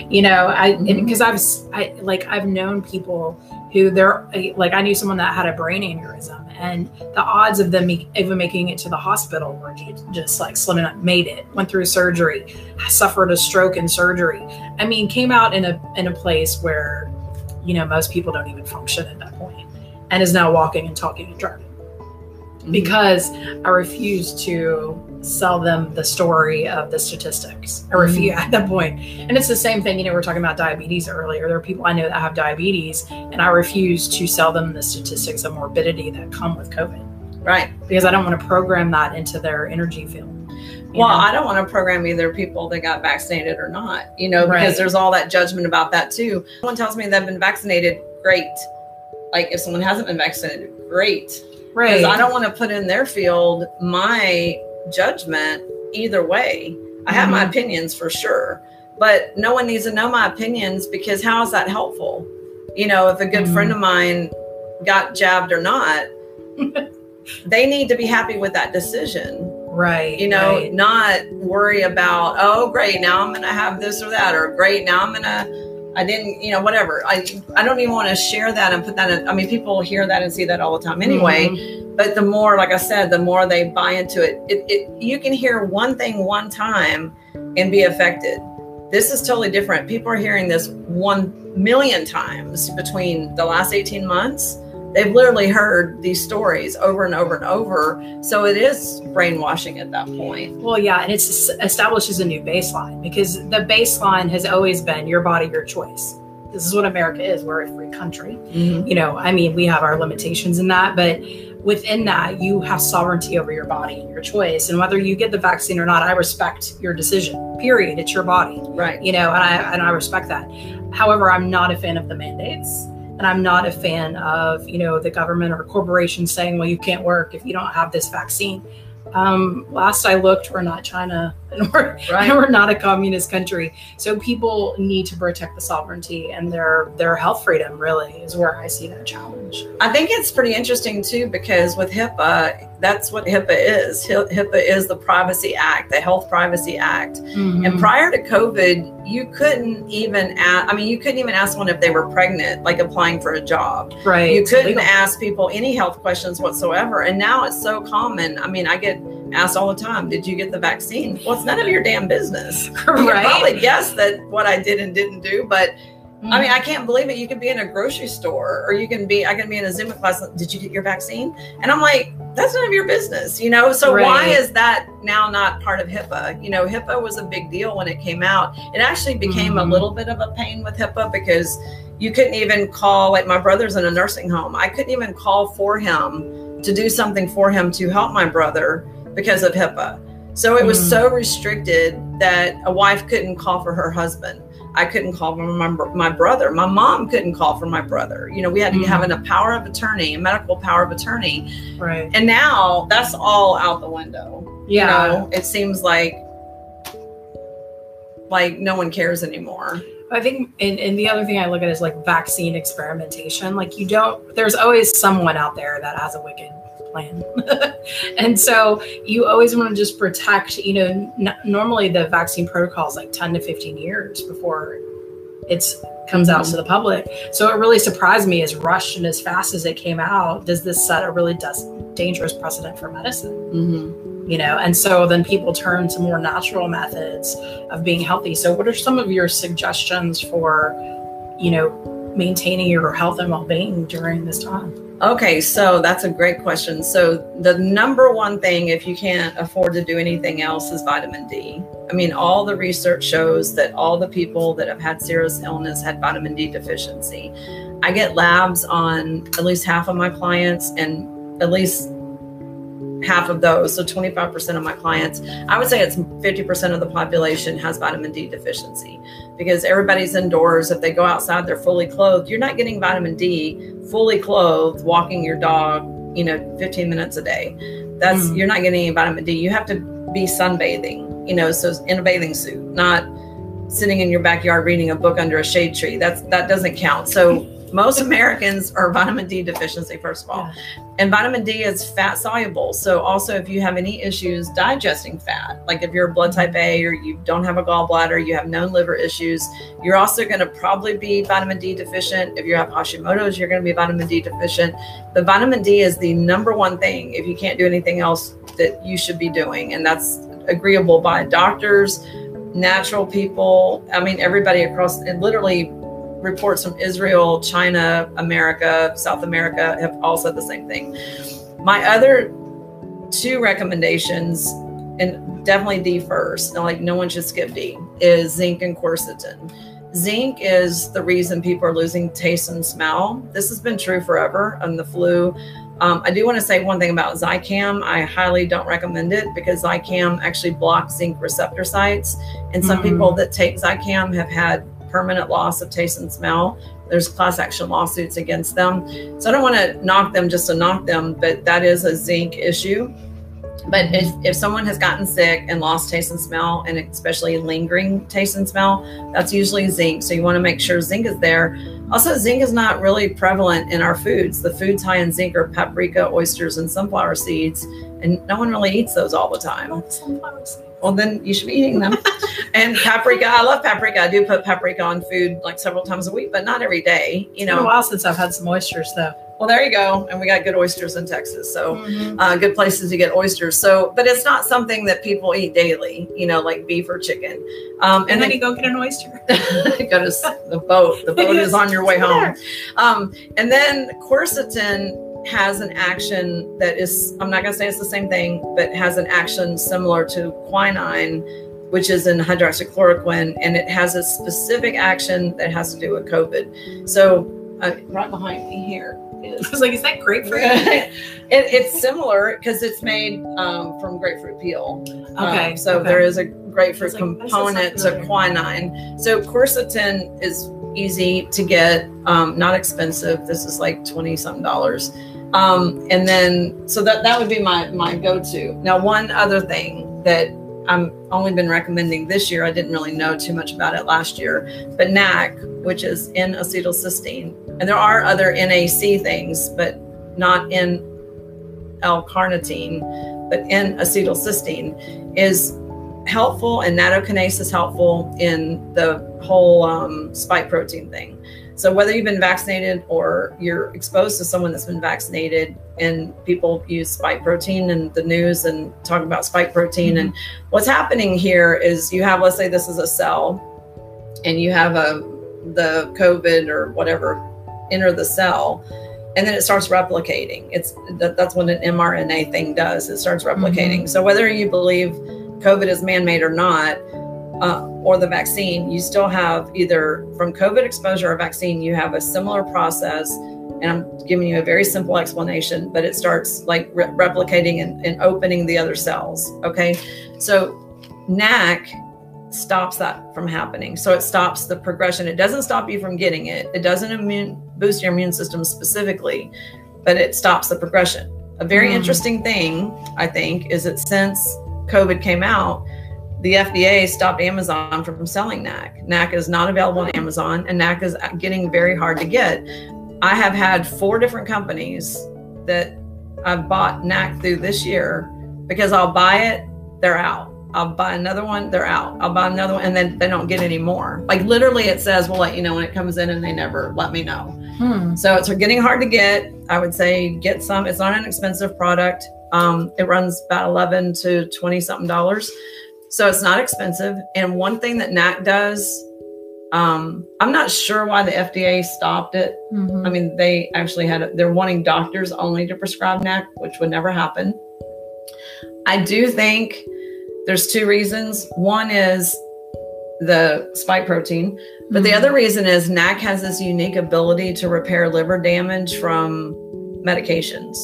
B: you know, I because I've s- I like I've known people who they're like I knew someone that had a brain aneurysm and the odds of them even making it to the hospital were ju- just like slim enough. Made it, went through surgery, suffered a stroke in surgery. I mean, came out in a in a place where you know most people don't even function at that point, and is now walking and talking and driving
C: Mm-hmm.
B: because I refuse to sell them the story of the statistics. I refuse mm. at that. And it's the same thing, you know, we we're talking about diabetes earlier. There are people I know that have diabetes, and I refuse to sell them the statistics of morbidity that come with COVID
C: right.
B: because I don't want to program that into their energy field.
C: Well,
B: know?
C: I don't want to program either people that got vaccinated or not, you know, because
B: Right.
C: there's all that judgment about that too. Someone tells me they've been vaccinated, great. Like if someone hasn't been vaccinated, great.
B: right.
C: Because I don't want to put in their field my judgment either way. I have my
B: Mhm.
C: opinions for sure, but no one needs to know my opinions because how is that helpful? You know, if a good
B: Mhm.
C: friend of mine got jabbed or not, they need to be happy with that decision
B: right.
C: you know
B: right.
C: not worry about oh great now i'm gonna have this or that or great now i'm gonna i didn't you know whatever. I i don't even want to share that and put that in i mean people hear that and see that all the time anyway.
B: Mhm.
C: but the more like i said the more they buy into it, it it you can hear one thing one time and be affected. This is totally different. People are hearing this 1 million times between the last 18 months they've literally heard these stories over and over and over so it is brainwashing at that point
B: Well, yeah, and it establishes a new baseline because the baseline has always been your body, your choice. This is what America is. We're a free country. Mm-hmm. You know, I mean, we have our limitations in that, but within that, you have sovereignty over your body and your choice. And whether you get the vaccine or not, I respect your decision. Period. It's your body.
C: right
B: You know, and I and I respect that. However, I'm not a fan of the mandates. And I'm not a fan of, you know, the government or corporations saying, well, you can't work if you don't have this vaccine. Um, last I looked, we're not China and we're,
C: Right.
B: and we're not a communist country. So people need to protect the sovereignty and their their health freedom really is where I see that challenge.
C: I think it's pretty interesting too because with HIPAA, that's what HIPAA is. HIPAA is the Privacy Act, the Health Privacy Act.
B: Mm-hmm.
C: And prior to COVID, you couldn't even ask, I mean, you couldn't even ask someone if they were pregnant, like applying for a job.
B: right.
C: You couldn't ask people any health questions whatsoever. And now it's so common. I mean, I get asked all the time, Did you get the vaccine? Well, it's none of your damn business. You
B: right.
C: probably guess that what I did and didn't do, but
B: Mm-hmm.
C: I mean, I can't believe it. You could be in a grocery store or you can be, I can be in a Zoom class. Did you get your vaccine? And I'm like, that's none of your business, you know? So why is that now not part of HIPAA? You know, HIPAA was a big deal when it came out. It actually became
B: Mhm.
C: a little bit of a pain with HIPAA because you couldn't even call, like my brother's in a nursing home. I couldn't even call for him to do something for him to help my brother because of HIPAA. So it was
B: Mm.
C: so restricted that a wife couldn't call for her husband. I couldn't call for my, my brother. My mom couldn't call for my brother. You know, we had to
B: Mhm.
C: have a power of attorney, a medical power of attorney.
B: right.
C: And now that's all out the window.
B: Yeah.
C: You know, it seems like like no one cares anymore.
B: I think, and, and the other thing I look at is like vaccine experimentation. Like, you don't, there's always someone out there that has a wicked plan. and so you always want to just protect, you know, n- normally the vaccine protocol is like 10 to 15 years before it's comes out to the public. So it really surprised me as rushed and as fast as it came out. Does this set a really des- dangerous precedent for medicine?
C: Mm-hmm.
B: you know and so then people turn to more natural methods of being healthy so what are some of your suggestions for you know maintaining your health and well-being during this time
C: Okay, so that's a great question. So the number one thing, if you can't afford to do anything else, is vitamin D. I mean, all the research shows that all the people that have had serious illness had vitamin D deficiency. I get labs on at least half of my clients, and at least half of those, so 25% of my clients, I would say it's 50% of the population has vitamin D deficiency because everybody's indoors. If they go outside, they're fully clothed. You're not getting vitamin D fully clothed, walking your dog, you know, 15 minutes a day. That's mm. you're not getting any vitamin D. You have to be sunbathing, you know, so in a bathing suit, not sitting in your backyard reading a book under a shade tree. That's that doesn't count. So most Americans are vitamin D deficiency, first of all. Yeah. And vitamin D is fat soluble. So, also, if you have any issues digesting fat, like if you're a blood type A or you don't have a gallbladder, you have known liver issues, you're also going to probably be vitamin D deficient. If you have Hashimoto's, you're going to be vitamin D deficient. The vitamin D is the number one thing, if you can't do anything else, that you should be doing. And that's agreeable by doctors, natural people. I mean, everybody across, and literally reports from Israel, China, America, South America have all said the same thing. My other two recommendations, and definitely D first, like no one should skip D, is zinc and quercetin. Zinc is the reason people are losing taste and smell. This has been true forever on the flu. Um, I do want to say one thing about Zicam. I highly don't recommend it because Zicam actually blocks zinc receptor sites. And some mm-hmm. people that take Zicam have had permanent loss of taste and smell. There's class action lawsuits against them. So I don't want to knock them just to knock them, but that is a zinc issue. But if, if someone has gotten sick and lost taste and smell, and especially lingering taste and smell, that's usually zinc. So you want to make sure zinc is there. Also, zinc is not really prevalent in our foods. The foods high in zinc are paprika, oysters, and sunflower seeds. And no one really eats those all the time. Sunflower seeds well then you should be eating them. and paprika, I love paprika. I do put paprika on food like several times a week, but not every day. You know,
B: it's been a while since I've had some oysters though.
C: Well, there you go. And we got good oysters in Texas. So, mm-hmm. uh, good places to get oysters. So, but it's not something that people eat daily, you know, like beef or chicken.
B: Um, and, and then you go get an oyster. go
C: to the boat. The boat is on your way home. Um, and then quercetin has an action that is, I'm not going to say it's the same thing, but has an action similar to quinine, which is in hydroxychloroquine, and it has a specific action that has to do with COVID. So, uh, right behind me here.
B: I was like, is that grapefruit?
C: it, it's similar because it's made um, from grapefruit peel. Okay. Um, so okay. there is a grapefruit like, component to quinine. So quercetin is easy to get, um, not expensive. This is like 20 something dollars. Um, and then, so that, that would be my, my go-to. Now, one other thing that I'm only been recommending this year, I didn't really know too much about it last year, but NAC, which is N-acetylcysteine, and there are other NAC things, but not in L-carnitine, but in N-acetylcysteine is helpful and nattokinase is helpful in the whole um, spike protein thing. So whether you've been vaccinated or you're exposed to someone that's been vaccinated, and people use spike protein in the news and talk about spike protein, mm-hmm. and what's happening here is you have, let's say, this is a cell, and you have a the COVID or whatever enter the cell, and then it starts replicating. It's that, that's what an mRNA thing does. It starts replicating. Mm-hmm. So whether you believe COVID is man-made or not, uh, or the vaccine, you still have either from COVID exposure or vaccine, you have a similar process. And I'm giving you a very simple explanation, but it starts like re- replicating and, and opening the other cells. Okay. So NAC stops that from happening. So it stops the progression. It doesn't stop you from getting it, it doesn't immune, boost your immune system specifically, but it stops the progression. A very mm. interesting thing, I think, is that since COVID came out, the FDA stopped Amazon from selling NAC. NAC is not available on Amazon, and NAC is getting very hard to get. I have had four different companies that I've bought NAC through this year because I'll buy it, they're out. I'll buy another one, they're out. I'll buy another one, and then they don't get any more. Like literally, it says, we'll let you know when it comes in, and they never let me know. Hmm. So it's getting hard to get. I would say get some. It's not an expensive product. Um, it runs about 11 to 20 something dollars. So it's not expensive. And one thing that NAC does, um, I'm not sure why the FDA stopped it. Mm-hmm. I mean, they actually had, they're wanting doctors only to prescribe NAC, which would never happen. I do think there's two reasons. One is the spike protein, but mm-hmm. the other reason is NAC has this unique ability to repair liver damage from medications.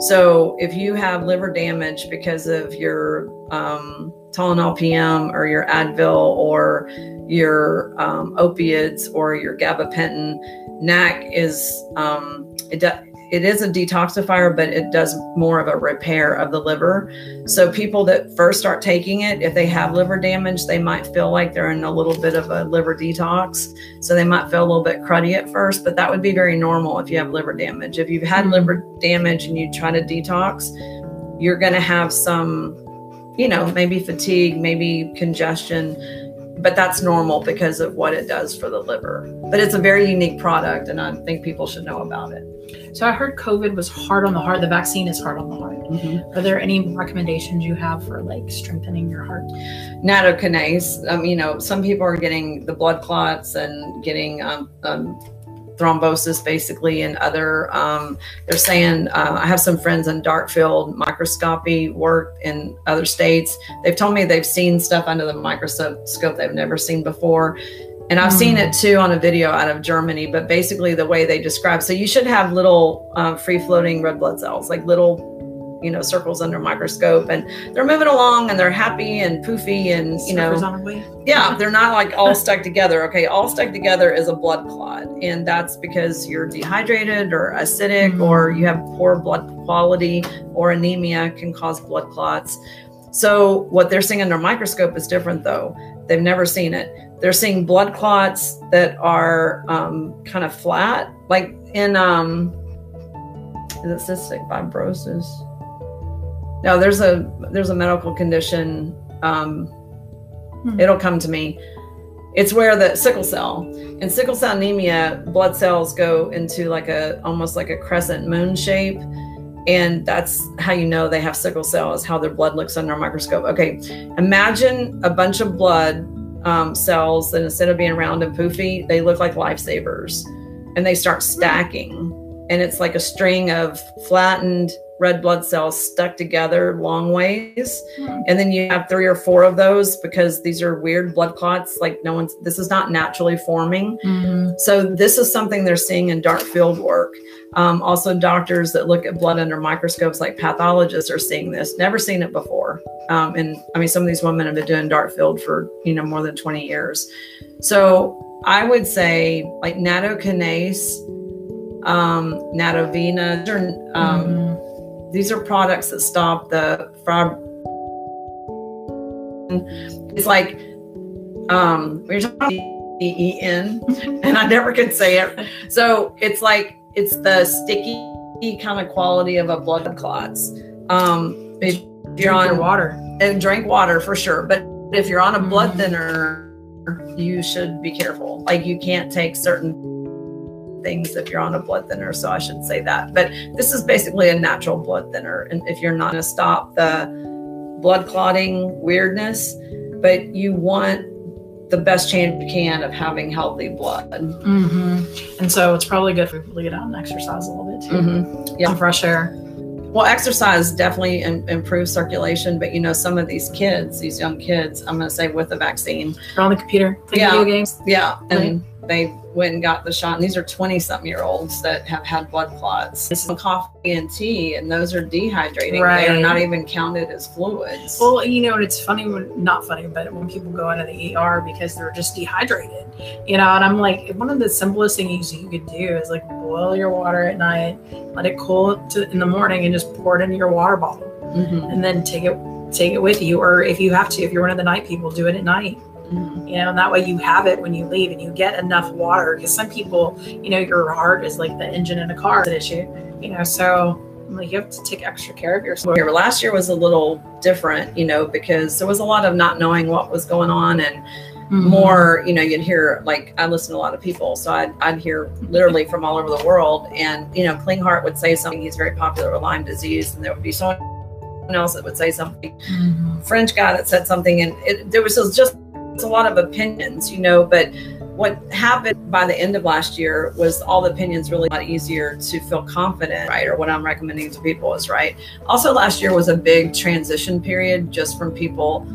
C: So if you have liver damage because of your um, Tylenol PM or your Advil or your um, opiates or your gabapentin, NAC is um, it, it is a detoxifier, but it does more of a repair of the liver. So people that first start taking it, if they have liver damage, they might feel like they're in a little bit of a liver detox. So they might feel a little bit cruddy at first, but that would be very normal if you have liver damage. If you've had mm-hmm. liver damage and you try to detox, you're going to have some, you know, maybe fatigue, maybe congestion but that's normal because of what it does for the liver. But it's a very unique product, and I think people should know about it.
B: So I heard COVID was hard on the heart. The vaccine is hard on the heart. Mm-hmm. Are there any recommendations you have for like strengthening your heart?
C: Nattokinase. Um, you know, some people are getting the blood clots and getting um, um, thrombosis basically and other um, they're saying uh, i have some friends in dark field microscopy work in other states they've told me they've seen stuff under the microscope they've never seen before and i've mm. seen it too on a video out of germany but basically the way they describe so you should have little uh, free floating red blood cells like little you know circles under microscope and they're moving along and they're happy and poofy and you know yeah they're not like all stuck together. Okay all stuck together is a blood clot and that's because you're dehydrated or acidic mm-hmm. or you have poor blood quality or anemia can cause blood clots. So what they're seeing under a microscope is different though. They've never seen it. They're seeing blood clots that are um, kind of flat like in um is it cystic fibrosis no, there's a there's a medical condition. Um, hmm. It'll come to me. It's where the sickle cell in sickle cell anemia, blood cells go into like a almost like a crescent moon shape, and that's how you know they have sickle cell is how their blood looks under a microscope. Okay, imagine a bunch of blood um, cells that instead of being round and poofy, they look like lifesavers, and they start stacking, and it's like a string of flattened red blood cells stuck together long ways. Mm-hmm. And then you have three or four of those because these are weird blood clots. Like no one's, this is not naturally forming. Mm-hmm. So this is something they're seeing in dark field work. Um, also, doctors that look at blood under microscopes, like pathologists, are seeing this. Never seen it before. Um, and I mean, some of these women have been doing dark field for you know more than 20 years. So I would say like nattokinase, um, Natovena, um, mm-hmm these are products that stop the fib. It's like um, we're talking E E N, and I never could say it. So it's like it's the sticky kind of quality of a blood clots. Um, if you're on
B: water
C: and drink water for sure, but if you're on a blood mm-hmm. thinner, you should be careful. Like you can't take certain things if you're on a blood thinner. So I should say that. But this is basically a natural blood thinner. And if you're not going to stop the blood clotting weirdness, but you want the best chance you can of having healthy blood.
B: Mm-hmm. And so it's probably good for people to get out and exercise a little bit too. Mm-hmm. Yeah. Some fresh air.
C: Well, exercise definitely in, improves circulation, but you know, some of these kids, these young kids, I'm going to say with the vaccine,
B: they're on the computer,
C: yeah,
B: video games.
C: Yeah. And they went and got the shot. And these are 20 something year olds that have had blood clots. Some coffee and tea, and those are dehydrating. Right. They are not even counted as fluids.
B: Well, you know, and it's funny when, not funny, but when people go into the ER because they're just dehydrated, you know, and I'm like, one of the simplest things you could do is like boil your water at night, let it cool to, in the morning, and just pour it into your water bottle. Mm-hmm. And then take it take it with you or if you have to if you're one of the night people do it at night. You know, and that way you have it when you leave and you get enough water. Because some people, you know, your heart is like the engine in a car an issue. You know, so like you have to take extra care of yourself.
C: Last year was a little different, you know, because there was a lot of not knowing what was going on and mm-hmm. more, you know, you'd hear like I listen to a lot of people, so I'd, I'd hear literally from all over the world, and you know, Klinghardt would say something. He's very popular with Lyme disease, and there would be someone else that would say something. Mm-hmm. French guy that said something, and it, there was just it's a lot of opinions, you know, but what happened by the end of last year was all the opinions really a lot easier to feel confident, right? Or what I'm recommending to people is right. Also, last year was a big transition period just from people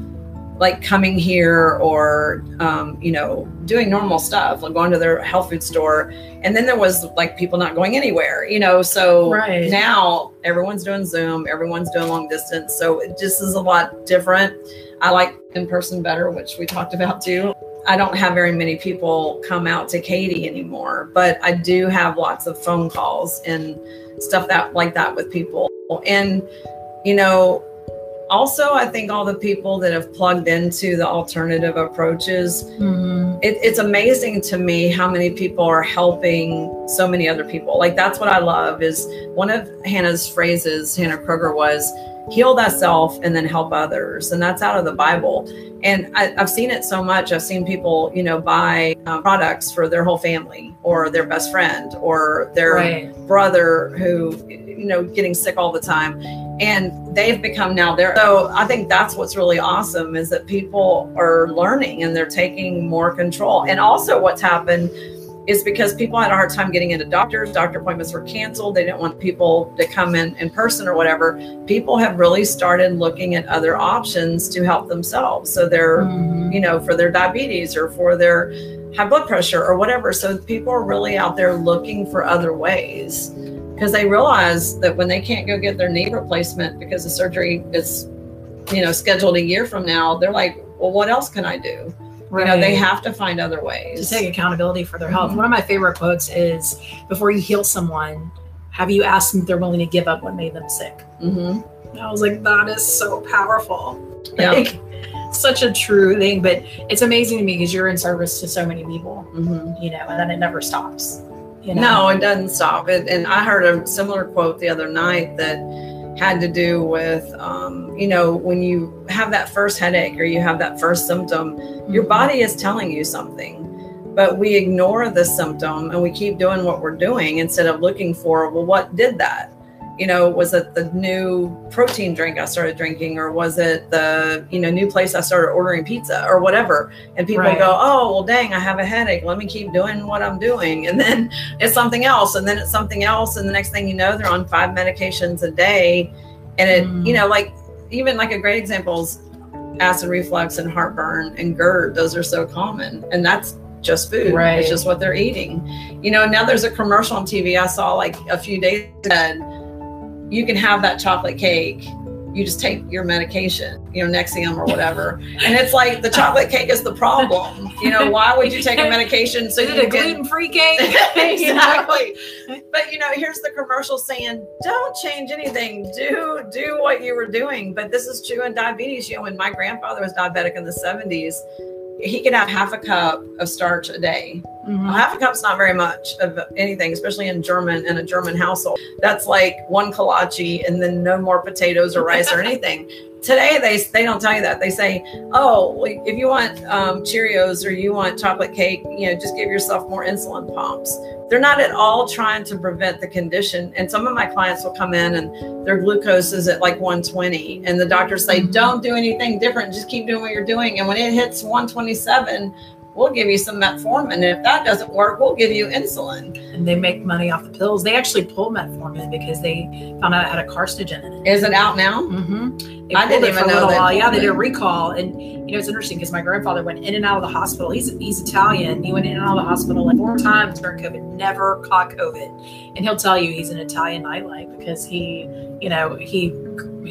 C: like coming here or um, you know doing normal stuff like going to their health food store and then there was like people not going anywhere you know so
B: Right.
C: now everyone's doing zoom everyone's doing long distance so it just is a lot different i like in person better which we talked about too. I don't have very many people come out to katy anymore but i do have lots of phone calls and stuff that like that with people. And you know also i think all the people that have plugged into the alternative approaches
B: Mhm.
C: it, it's amazing to me how many people are helping so many other people. Like that's what i love is one of hanna's phrases hanna kroeger was heal thyself and then help others. And that's out of the bible. And I, i've seen it so much. I've seen people you know buy um, products for their whole family or their best friend or their
B: Right.
C: brother who you know getting sick all the time. And they've become now there so i think that's what's really awesome is that people are learning and they're taking more control. And also what's happened is because people had a hard time getting into doctors doctor appointments were canceled they didn't want people to come in in person or whatever people have really started looking at other options to help themselves so they're
B: Mhm.
C: you know, for their diabetes or for their high blood pressure or whatever. So people are really out there looking for other ways because they realize that when they can't go get their knee replacement because the surgery is, you know, scheduled a year from now, they're like, well, what else can I do? You know, they have to find other ways to
B: take accountability for their health.
C: Mhm.
B: One of my favorite quotes is before you heal someone, have you asked them if they're willing to give up what made them sick?
C: hmm
B: I was like, that is so powerful.
C: Yeah.
B: Like, such a true thing, but it's amazing to me because you're in service to so many people,
C: hmm
B: you know, and then it never stops. You know?
C: No, it doesn't stop. It, and I heard a similar quote the other night that had to do with, um, you know, when you have that first headache or you have that first symptom, your
B: Mhm.
C: body is telling you something. But we ignore the symptom and we keep doing what we're doing instead of looking for, well, what did that? You know, was it the new protein drink I started drinking, or was it the you know new place I started ordering pizza, or whatever? And people
B: Right.
C: go, oh, well, dang, I have a headache. Let me keep doing what I'm doing, and then it's something else, and then it's something else, and the next thing you know, they're on five medications a day, and it,
B: Mm.
C: you know, like even like a great example is acid reflux and heartburn and GERD. Those are so common, and that's just food.
B: Right.
C: It's just what they're eating. You know, now there's a commercial on TV I saw like a few days ago. You can have that chocolate cake. You just take your medication, you know, Nexium or whatever. And it's like the chocolate cake is the problem. You know, why would you take a medication so you
B: a
C: can
B: gluten-free cake?
C: exactly. But you know, here's the commercial saying, "Don't change anything. Do do what you were doing." But this is true in diabetes. You know, when my grandfather was diabetic in the 70s, he could have half a cup of starch a day.
B: Mhm.
C: Half a cup's not very much of anything, especially in German in a German household. That's like one kolache and then no more potatoes or rice or anything. Today they they don't tell you that. They say, "Oh, if you want um, Cheerios or you want chocolate cake, you know, just give yourself more insulin pumps." They're not at all trying to prevent the condition. And some of my clients will come in and their glucose is at like 120, and the doctors say,
B: Mhm.
C: "Don't do anything different. Just keep doing what you're doing." And when it hits 127, we'll give you some metformin. And if that doesn't work, we'll give you insulin.
B: and they make money off the pills. They actually pulled metformin because they found out it had a carcinogen in it.
C: Is it out now?
B: Mm-hmm.
C: I didn't
B: it
C: even know
B: while. Yeah, they did a recall, and you know it's interesting because my grandfather went in and out of the hospital. He's he's Italian. He went in and out of the hospital like four times during COVID. Never caught COVID, and he'll tell you he's an Italian nightlight because he, you know, he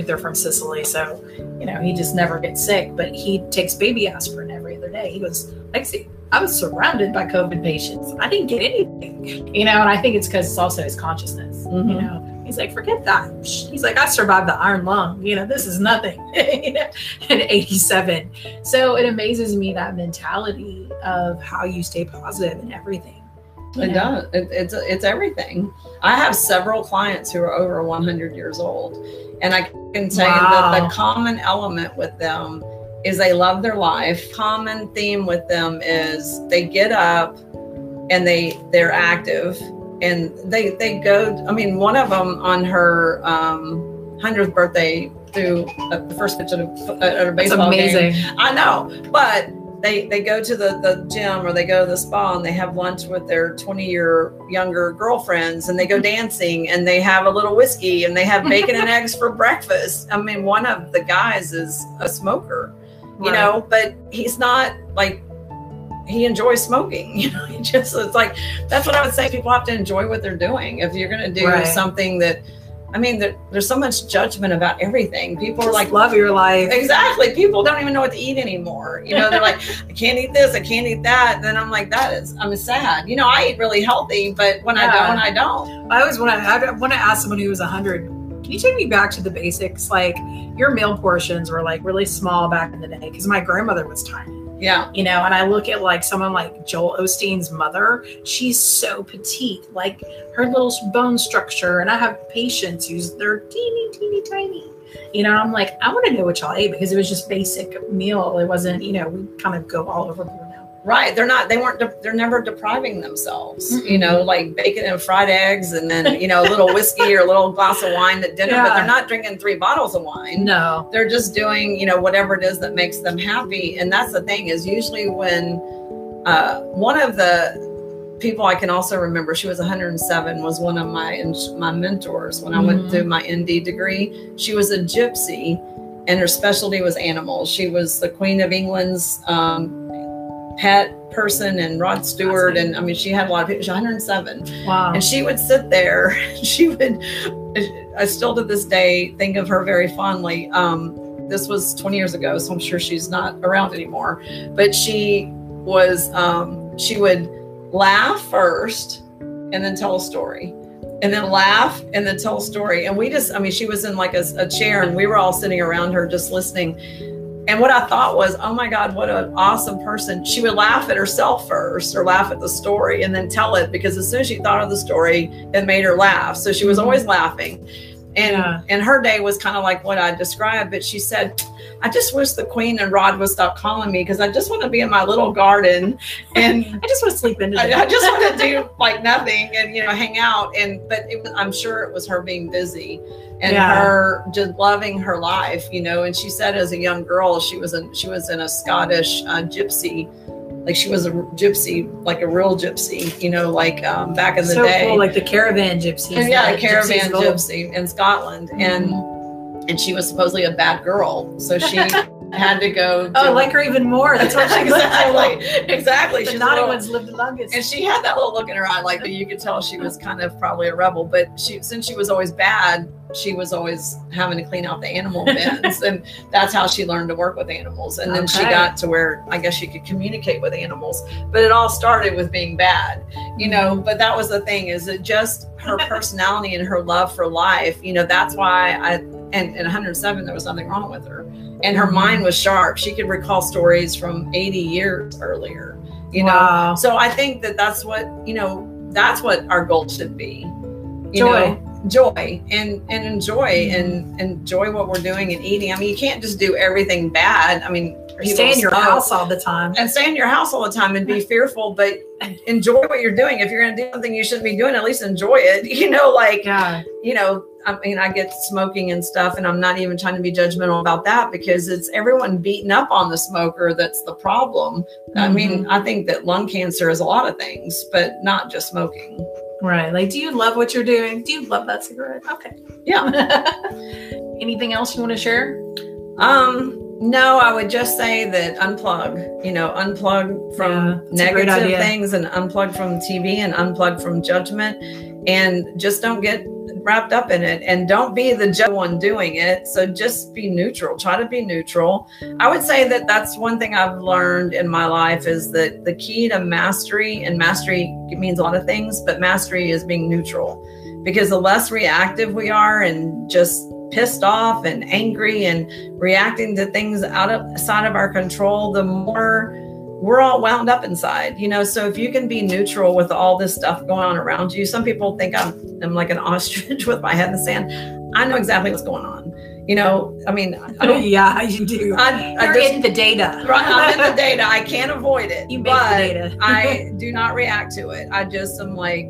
B: they're from Sicily, so you know he just never gets sick. But he takes baby aspirin other day. He goes, Lexi, I was surrounded by COVID patients. I didn't get anything, you know, and I think it's because it's also his consciousness, you
C: Mhm.
B: know. He's like, forget that. He's like, I survived the iron lung. You know, this is nothing. you know, at 87. So it amazes me that mentality of how you stay positive in everything. you
C: It
B: know?
C: does. It, it's it's everything. I have several clients who are over 100 years old, and I can tell you that the common element with them is they love their life. Common theme with them is they get up and they they're active and they they go. I mean, one of them on her um, 100th birthday threw uh, the first pitch at a, at a baseball game.
B: amazing.
C: I know, but they they go to the the gym or they go to the spa and they have lunch with their 20 year younger girlfriends and they go dancing and they have a little whiskey and they have bacon and eggs for breakfast. I mean, one of the guys is a smoker. You
B: Right.
C: know, but he's not like he enjoys smoking. You know, he just it's like that's what I would say. People have to enjoy what they're doing. If you're going to do
B: Right.
C: something that, I mean, there, there's so much judgment about everything. People are like,
B: love your life.
C: exactly. People don't even know what to eat anymore. You know, they're like, I can't eat this, I can't eat that. And then I'm like, that is, I'm sad. You know, I eat really healthy, but when I don't, I don't.
B: I always want to. I want to ask someone who was hundred. Can you take me back to the basics? Like your meal portions were like really small back in the day because my grandmother was tiny.
C: Yeah.
B: you know and i look at like someone like joel osteen's mother she's so petite like her little bone structure and i have patients who's they're teeny teeny tiny you know i'm like i want to know what y'all ate because it was just basic meal it wasn't you know we kind of go all over now
C: Right. They're not, they weren't, de- they're never depriving themselves,
B: Mm-mm.
C: you know, like bacon and fried eggs and then, you know, a little whiskey or a little glass of wine at dinner, but they're not drinking three bottles of wine.
B: no
C: They're just doing, you know, whatever it is that makes them happy. And that's the thing is usually when uh, one of the people I can also remember, she was 107, was one of my my mentors when I
B: Mhm.
C: went through my ND degree. She was a gypsy, and her specialty was animals. She was the Queen of England's um, pet person, and Rod Stewart, and I mean, she had a lot of people. She was 107,
B: wow
C: and she would sit there. She would. I still to this day think of her very fondly. Um, this was 20 years ago, so I'm sure she's not around anymore. But she was. Um, she would laugh first, and then tell a story, and then laugh, and then tell a story. And we just. I mean, she was in like a, a chair, and we were all sitting around her just listening. And what I thought was, oh my God, what an awesome person. She would laugh at herself first or laugh at the story and then tell it because as soon as she thought of the story, it made her laugh. So she was always laughing. And
B: Yeah.
C: and her day was kind of like what I described, but she said, I just wish the queen and Rod would stop calling me because I just want to be in my little garden and
B: i just want to sleep in.
C: I, I just want to do like nothing and you know hang out and but it I'm sure it was her being busy and
B: Yeah.
C: her just loving her life you know and she said as a young girl she was in she was in a Scottish uh, gypsy like she was a gypsy like a real gypsy you know like um, back in the
B: so
C: day.
B: cool like the caravan gypsies
C: and yeah, a caravan
B: Gypsies
C: gypsy in Scotland, and and she was supposedly a bad girl, so she had to go.
B: oh like her even more that's what she
C: exactly, exactly.
B: the
C: She's
B: naughty
C: little-
B: ones lived the longest
C: and she had that little look in her eye, like that you could tell she was kind of probably a rebel. But she, since she was always bad, she was always having to clean out the animal bins, and that's how she learned to work with animals. And then she got to where I guess she could communicate with animals. But it all started with being bad, you know. But that was the thing: is it just her personality and her love for life? You know, that's why I. And at 107, there was nothing wrong with her, and her mind was sharp. She could recall stories from 80 years earlier. You know,
B: Wow.
C: so I think that that's what you know. That's what our goal should be. You
B: Joy.
C: know, joy, and and enjoy and enjoy what we're doing and eating. I mean, you can't just do everything bad. I mean,
B: Or stay in your house all the time
C: and stay in your house all the time and be fearful, but enjoy what you're doing. If you're going to do something you shouldn't be doing, at least enjoy it. You know, like
B: yeah
C: you know, I mean, I get smoking and stuff, and I'm not even trying to be judgmental about that because it's everyone beating up on the smoker that's the problem. I mean, I think that lung cancer is a lot of things, but not just smoking.
B: Right. Like, do you love what you're doing? Do you love that cigarette? Okay.
C: Yeah.
B: Anything else you want to share?
C: Um, no, I would just say that unplug, you know, unplug from
B: Yeah, that's a great
C: negative things and unplug from TV and unplug from judgment and just don't get wrapped up in it and don't be the one doing it. So just be neutral. Try to be neutral. I would say that that's one thing I've learned in my life is that the key to mastery and mastery means a lot of things, but mastery is being neutral because the less reactive we are and just pissed off and angry and reacting to things out of outside of our control, the more we're all wound up inside, you know. So if you can be neutral with all this stuff going on around you, some people think I'm I'm like an ostrich with my head in the sand. I know exactly what's going on. You know, I mean, I
B: yeah, you do.
C: I, I
B: You're
C: just,
B: in the data.
C: right, I'm in the data. I can't avoid it.
B: You make the data.
C: I do not react to it. I just am like,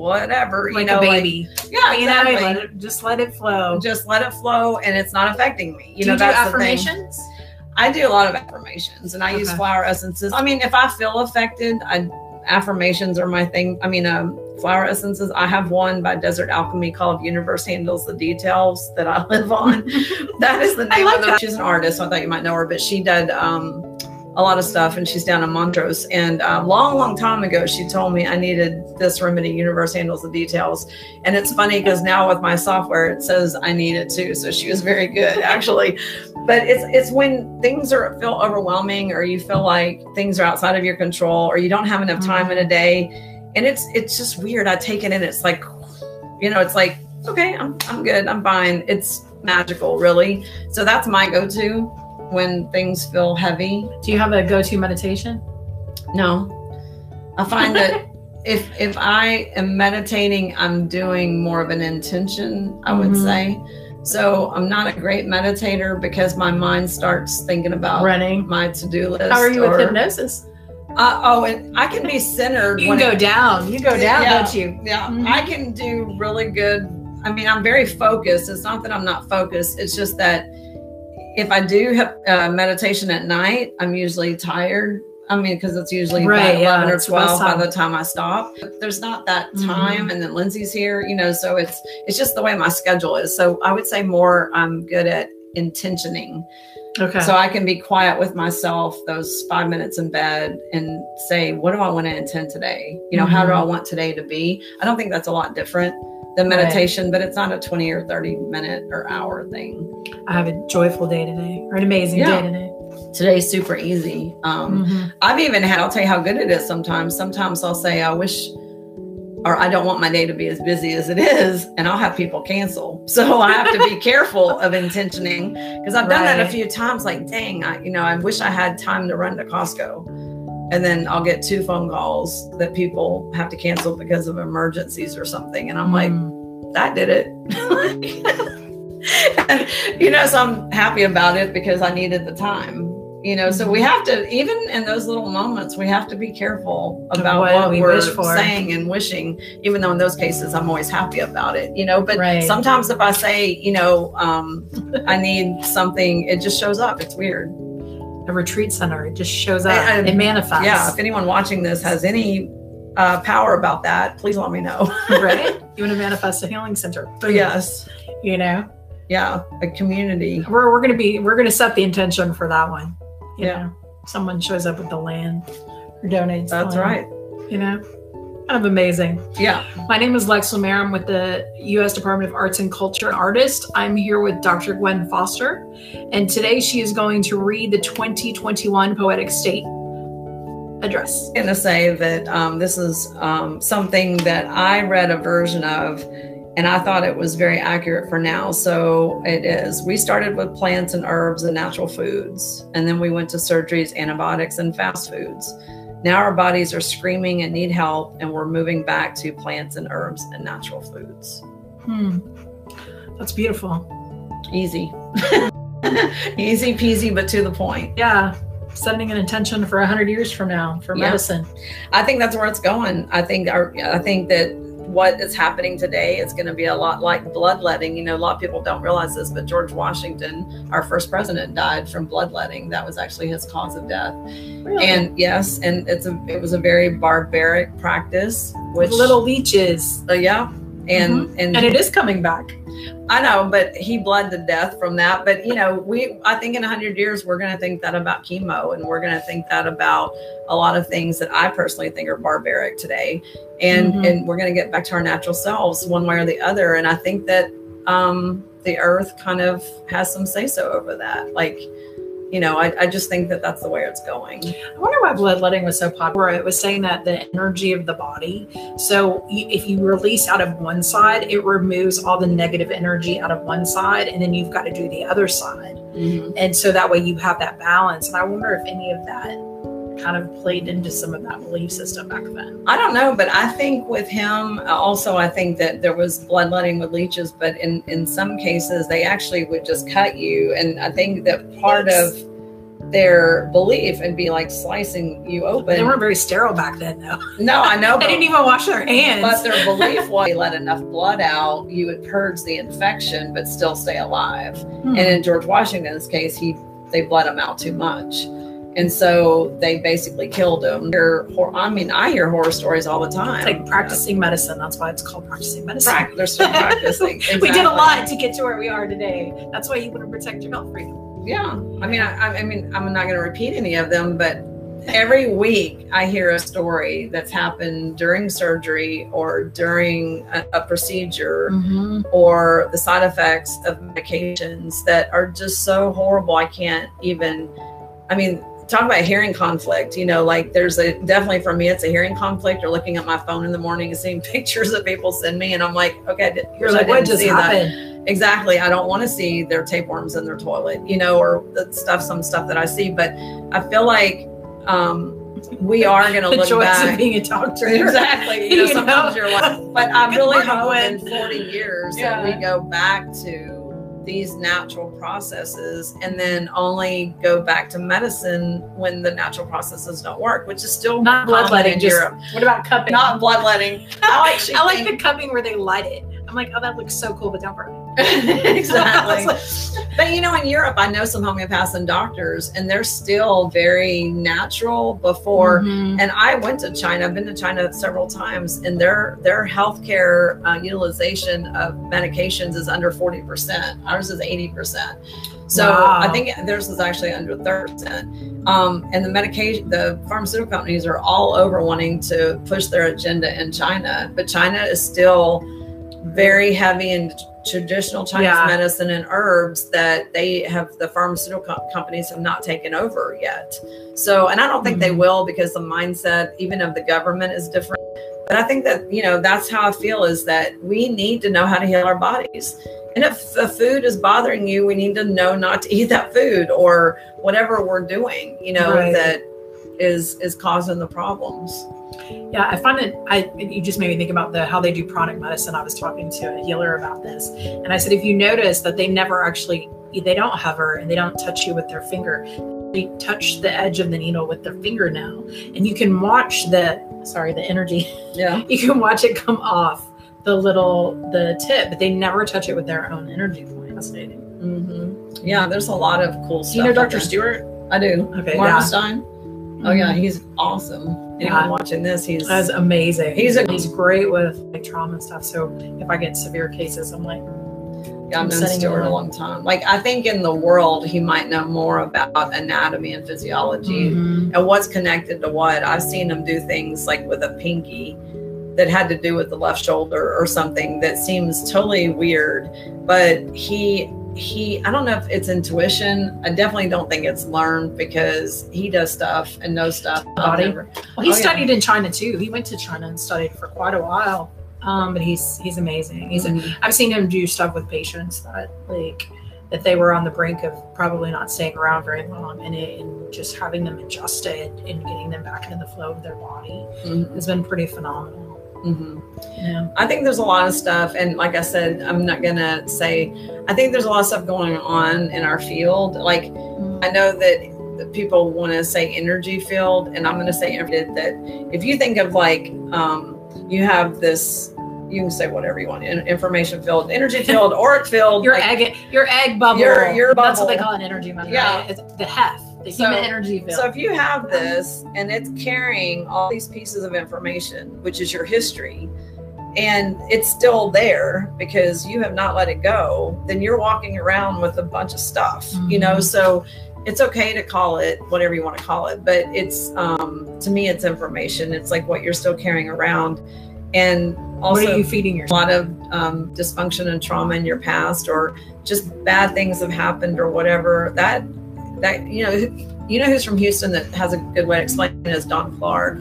C: whatever.
B: like
C: you know,
B: a baby.
C: Like, yeah,
B: you know, let it, just let it flow.
C: just let it flow and it's not affecting me. You
B: do
C: know,
B: you do
C: that's the thing. I do a lot of affirmations and I use flower essences. I mean, if I feel affected, I affirmations are my thing. I mean, um, flower essences. I have one by Desert Alchemy called Universe Handles the Details that I live on. that is the name
B: like
C: of the.
B: that.
C: She's an artist, so I thought you might know her, but she did um, a lot of stuff, and she's down in Montrose. And a long, long time ago, she told me I needed this remedy. Universe Handles the Details, and it's funny because now with my software, it says I need it too. So she was very good, actually. But it's it's when things are feel overwhelming, or you feel like things are outside of your control, or you don't have enough time in a mm-hmm. day, and it's it's just weird. I take it and it's like, you know, it's like okay, I'm I'm good, I'm fine. It's magical, really. So that's my go-to when things feel heavy.
B: Do you have a go-to meditation?
C: No. I find that if if I am meditating, I'm doing more of an intention, I would
B: Mhm.
C: say. So I'm not a great meditator because my mind starts thinking about
B: Running.
C: my to-do list.
B: How are you
C: or-
B: with hypnosis?
C: Uh, oh, and I can be centered.
B: You can go
C: it-
B: down. You go down,
C: Yeah.
B: don't you?
C: Yeah,
B: Mhm.
C: I can do really good. I mean, I'm very focused. It's not that I'm not focused. It's just that if I do have uh, meditation at night, I'm usually tired. I mean, because it's usually
B: Right, yeah,
C: 11 or
B: it's the
C: 12 by the time I stop. There's not that
B: Mhm.
C: time, and then Lindsay's here, you know. So it's it's just the way my schedule is. So I would say more. I'm good at intentioning,
B: Okay.
C: so I can be quiet with myself those five minutes in bed and say, what do I want to intend today? You know, how do I want today to be? I don't think that's a lot different than
B: Right.
C: meditation, but it's not a 20 or 30 minute or hour thing.
B: I have a joyful day today, or an amazing
C: Yeah.
B: day today.
C: Today's super easy. Um,
B: Mhm.
C: I've even had, I'll tell you how good it is sometimes. Sometimes I'll say, I wish, or I don't want my day to be as busy as it is, and I'll have people cancel. So I have to be careful of intentioning because I've done that a few times. Like, dang, I, you know, I wish I had time to run to Costco. And then I'll get two phone calls that people have to cancel because of emergencies or something. And I'm like,
B: Mm.
C: that did it. And, you know, so I'm happy about it because I needed the time. You know, so
B: Mm-hmm.
C: we have to, even in those little moments, we have to be careful about
B: what
C: what,
B: we
C: we're
B: wish for.
C: saying and wishing, even though in those cases I'm always happy about it, you know. But
B: Right.
C: sometimes if I say, you know, um, I need something, it just shows up. It's weird.
B: A retreat center. It just shows up.
C: And-
B: it manifests.
C: Yeah. If anyone watching this has any uh, power about that, please let me know.
B: right? You want to manifest a healing center. Boom.
C: yes.
B: You know,
C: Yeah. A community.
B: we're, we're gonna be we're gonna set the intention for that one. You
C: Yeah.
B: know, someone shows up with the land or donates.
C: That's
B: land,
C: right.
B: You know, kind of amazing.
C: Yeah.
B: My name is Lex Lumiere. I'm with the U.S. Department of Arts and Culture artist. I'm here with Dr. Gwen Foster, and today she is going to read the 2021 Poetic State address.
C: I'm going to say that um, this is um, something that I read a version of, and I thought it was very accurate for now. So it is. We started with plants and herbs and natural foods, and then we went to surgeries, antibiotics, and fast foods. Now our bodies are screaming and need help, and we're moving back to plants and herbs and natural foods.
B: Hmm. That's beautiful.
C: Easy. Easy peasy, but to the point.
B: Yeah. Setting an intention for 100 years from now for
C: Yeah.
B: medicine.
C: I think that's where it's going. I think our, I think that what is happening today is going to be a lot like bloodletting. You know, a lot of people don't realize this, but George Washington, our first president, died from bloodletting. That was actually his cause of death.
B: Really.
C: And yes, and it's a it was a very barbaric practice. Which
B: with little leeches.
C: uh, yeah, and and
B: And it is coming back.
C: I know, but he bled to death from that. But you know, we I think in hundred years we're going to think that about chemo, and we're going to think that about a lot of things that I personally think are barbaric today, and
B: Mhm.
C: and we're going to get back to our natural selves one way or the other. And I think that um, the Earth kind of has some say so over that. Like, you know, I, I just think that that's the way it's going.
B: I wonder why bloodletting was so popular. It was saying that the energy of the body. So you, if you release out of one side, it removes all the negative energy out of one side, and then you've got to do the other side. Mm-hmm. And so that way you have that balance. And I wonder if any of that kind of played into some of that belief system back then.
C: I don't know, but I think with him, also, I think that there was bloodletting with leeches, but in in some cases, they actually would just cut you, and I think that part
B: Yes.
C: of their belief and be like slicing you open.
B: They weren't very sterile back then, though.
C: no, I know,
B: They didn't even wash their hands.
C: but their belief was they let enough blood out, you would purge the infection, but still stay alive.
B: Hmm.
C: And in George Washington's case, he they bled him out too much. And so they basically killed him. I mean, I hear horror stories all the time.
B: It's like practicing medicine. That's why it's called practicing medicine.
C: They're still practicing.
B: we did a lot to get to where we are today. That's why you want to protect your health freedom.
C: Yeah, I mean, I, I mean, I'm not going to repeat any of them, but every week I hear a story that's happened during surgery or during a, a procedure
B: Mm-hmm.
C: or the side effects of medications that are just so horrible. I can't even. I mean, talk about hearing conflict. You know, like there's a definitely for me, it's a hearing conflict. Or looking at my phone in the morning and seeing pictures that people send me, and I'm like, okay, I did-
B: You're
C: I
B: like, what just
C: see that."
B: happened?
C: exactly i don't want to see their tapeworms in their toilet you know or the stuff some stuff that i see but i feel like um we are going to look
B: joys
C: back
B: of being a doctor.
C: exactly you know
B: You
C: sometimes
B: know?
C: you're like but i really hope in 40 years
B: Yeah.
C: that we go back to these natural processes and then only go back to medicine when the natural processes don't work which is still
B: Not bloodletting,
C: in
B: just
C: Europe.
B: what about cupping?
C: not bloodletting I
B: I like the cupping where they light it. I'm like, oh, that looks so cool, but don't burn it.
C: exactly
B: It's
C: But you know, in Europe, I know some homeopaths and doctors, and they're still very natural before.
B: Mhm.
C: And I went to China. I've been to China several times, and their their healthcare uh, utilization of medications is under forty percent. Ours is eighty percent. So
B: Wow.
C: I think theirs is actually under thirty percent. Um, and the medication, the pharmaceutical companies are all over wanting to push their agenda in China, but China is still very heavy in traditional Chinese
B: Yeah.
C: medicine and herbs that they have the pharmaceutical co- companies have not taken over yet. So, and I don't think they
B: Mhm.
C: will because the mindset, even of the government, is different. But I think that you know that's how I feel is that we need to know how to heal our bodies. And if the food is bothering you, we need to know not to eat that food or whatever we're doing, you know,
B: Right.
C: that is is causing the problems.
B: Yeah, I find it. I you just made me think about the how they do pranic medicine. I was talking to a healer about this, and I said, if you notice that they never actually they don't hover and they don't touch you with their finger, they touch the edge of the needle with their fingernail, and you can watch the sorry the energy.
C: Yeah.
B: You can watch it come off the little the tip, but they never touch it with their own energy point. Fascinating.
C: Mm-hmm. Yeah, there's a lot of cool stuff.
B: Do you know Dr. Stewart?
C: I do.
B: Okay,
C: Martin
B: yeah.
C: Stein. Oh yeah, he's awesome. Anyone
B: Yeah.
C: watching this, he's
B: That's amazing.
C: He's
B: He's
C: a-
B: he's great with like trauma and stuff. So if I get severe cases, I'm like,
C: yeah, I've known
B: him
C: a long time. Like I think in the world he might know more about anatomy and physiology
B: mhm.
C: and what's connected to what. I've seen him do things like with a pinky that had to do with the left shoulder or something that seems totally weird. But he he I don't know if it's intuition. I definitely don't think it's learned because he does stuff and knows stuff.
B: Body? Well, he
C: Oh, yeah.
B: studied in China too. He went to China and studied for quite a while. Um, but he's he's amazing. He's
C: Mhm.
B: I've seen him do stuff with patients that like that they were on the brink of probably not staying around very long, and, it, and just having them adjusted and getting them back into the flow of their body
C: Mhm.
B: has been pretty phenomenal.
C: Mhm.
B: Yeah.
C: I think there's a lot of stuff, and like I said, I'm not gonna say. I think there's a lot of stuff going on in our field. Like I know that, people want to say energy field, and I'm going to say that if you think of like um, you have this, you can say whatever you want, information field, energy field, auric field.
B: Your
C: like-
B: egg, your egg bubble.
C: Your- your
B: That's what they call an energy bubble.
C: Yeah.
B: Right? It's the heft, the
C: So-
B: human energy field.
C: So if you have this and it's carrying all these pieces of information, which is your history, and it's still there because you have not let it go, then you're walking around with a bunch of stuff, you know?
B: Mhm.
C: So it's okay to call it whatever you want to call it, but it's, um, to me, it's information. It's like what you're still carrying around. And also,
B: what are you feeding
C: a lot of um, dysfunction and trauma in your past or just bad things have happened or whatever that that you know you know who's from houston that has a good way to explain it is don clark.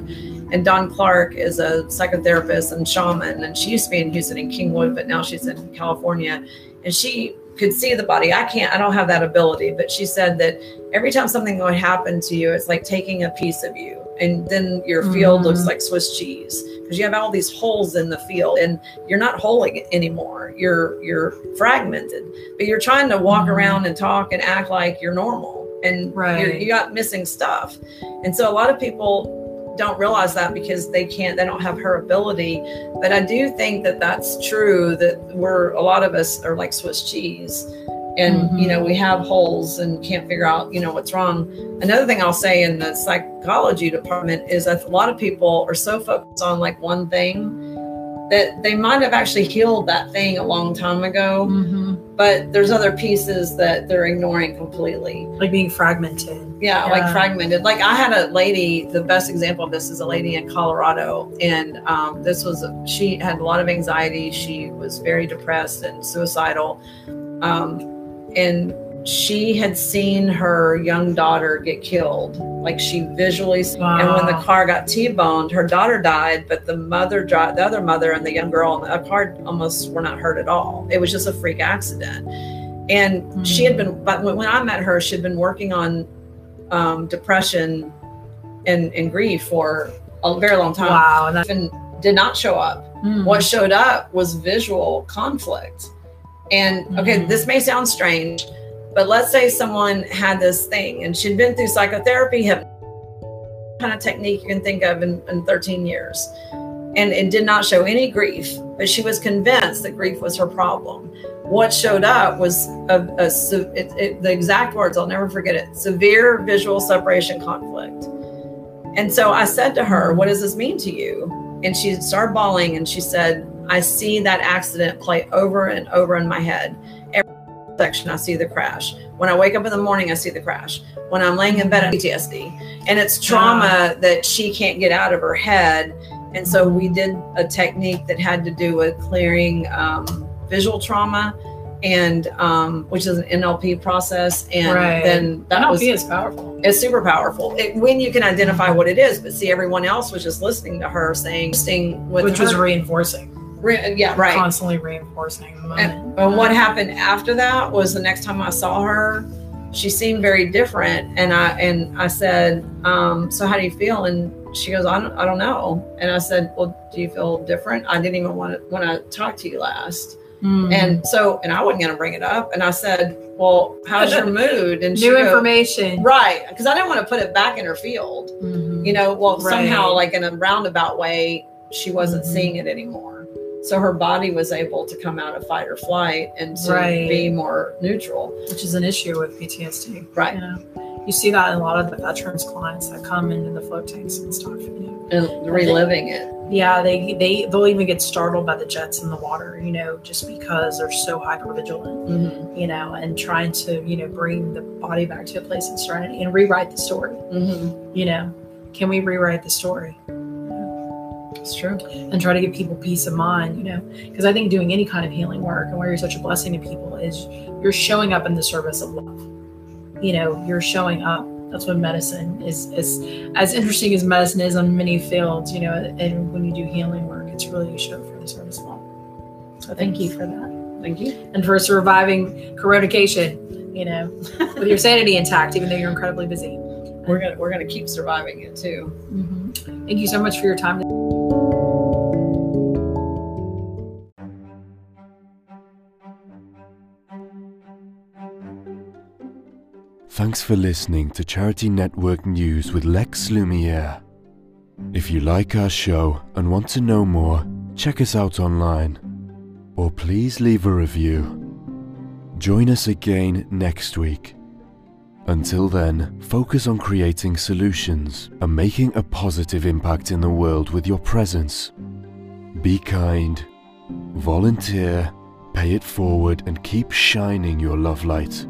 C: And don clark is a psychotherapist and shaman and she used to be in houston in kingwood but now she's in california. And she could see the body. I can't i don't have that ability but she said that every time something would happen to you it's like taking a piece of you. And then your field
B: Mhm.
C: looks like swiss cheese because you have all these holes in the field and you're not holding anymore. You're you're fragmented. But you're trying to walk
B: Mhm.
C: around and talk and act like you're normal and
B: Right.
C: you got missing stuff and so a lot of people don't realize that because they can't they don't have her ability but i do think that that's true that we're a lot of us are like swiss cheese and
B: Mhm.
C: you know we have holes and can't figure out you know what's wrong another thing i'll say in the psychology department is that a lot of people are so focused on like one thing that they might have actually healed that thing a long time ago
B: Mhm.
C: but there's other pieces that they're ignoring completely
B: Like being fragmented.
C: yeah, like fragmented. Like I had a lady. The best example of this is a lady in Colorado, and um, this was she had a lot of anxiety. She was very depressed and suicidal, um, and she had seen her young daughter get killed. Like she visually, and when the car got t-boned, her daughter died, but the mother, the other mother, and the young girl in the car almost were not hurt at all. It was just a freak accident. And she had been, but when, I met her, she'd been working on um, depression and, and grief for a very long time.
B: Wow. And that,
C: And did not show up.
B: Mm.
C: What showed up was visual conflict. And okay,
B: Mhm.
C: this may sound strange, but let's say someone had this thing and she'd been through psychotherapy, have kind of technique you can think of in, in 13 years. And it did not show any grief, but she was convinced that grief was her problem. What showed up was a, a it, it, the exact words, I'll never forget it severe visual separation conflict. And so I said to her, What does this mean to you? And she started bawling and she said, I see that accident play over and over in my head. Section, I see the crash. When I wake up in the morning, I see the crash. When I'm laying in bed, I PTSD. And it's trauma that she can't get out of her head. And so we did a technique that had to do with clearing um, visual trauma and um, which is an NLP process. And
B: Right.
C: then that
B: NLP
C: was
B: is powerful.
C: it's super powerful it, when you can identify what it is. But see, everyone else was just listening to her saying, "Sting with
B: Which was reinforcing.
C: Re- yeah, right."
B: Constantly reinforcing the moment.
C: And, and what happened after that was the next time I saw her, she seemed very different, and I and I said, um, "So how do you feel?" And she goes, "I don't, I don't know." And I said, "Well, do you feel different? I didn't even want to when I talked to you last."
B: Mm.
C: And so, and I wasn't going to bring it up. And I said, "Well, how's your mood?" And she
B: new
C: goes,
B: information.
C: right? Because I didn't want to put it back in her field.
B: Mhm.
C: You know, well,
B: Right.
C: somehow, like in a roundabout way, she wasn't
B: Mhm.
C: seeing it anymore. So her body was able to come out of fight or flight and to
B: Right.
C: be more neutral.
B: which is an issue with PTSD.
C: Right.
B: You know, you see that in a lot of the veterans clients that come into the float tanks and stuff. You know,
C: And reliving it.
B: yeah, they they they'll even get startled by the jets in the water. You know, just because they're so hyper vigilant.
C: hmm
B: You know, and trying to you know bring the body back to a place of serenity and rewrite the story.
C: hmm
B: You know, can we rewrite the story?
C: It's true.
B: and try to give people peace of mind, you know, because I think doing any kind of healing work and where you're such a blessing to people is you're showing up in the service of love. You know, you're showing up. That's what medicine is is as interesting as medicine is on many fields, you know, and when you do healing work, it's really you show up for the service of love. So thank you for that.
C: Thank you.
B: And for surviving coronation, you know, with your sanity intact, even though you're incredibly busy.
C: We're gonna we're gonna keep surviving it too.
B: Mhm. Thank you so much for your time.
A: Thanks for listening to Charity Network News with Lex Lumiere. If you like our show and want to know more, check us out online. Or please leave a review. Join us again next week. Until then, focus on creating solutions and making a positive impact in the world with your presence. Be kind, volunteer, pay it forward, and keep shining your love light.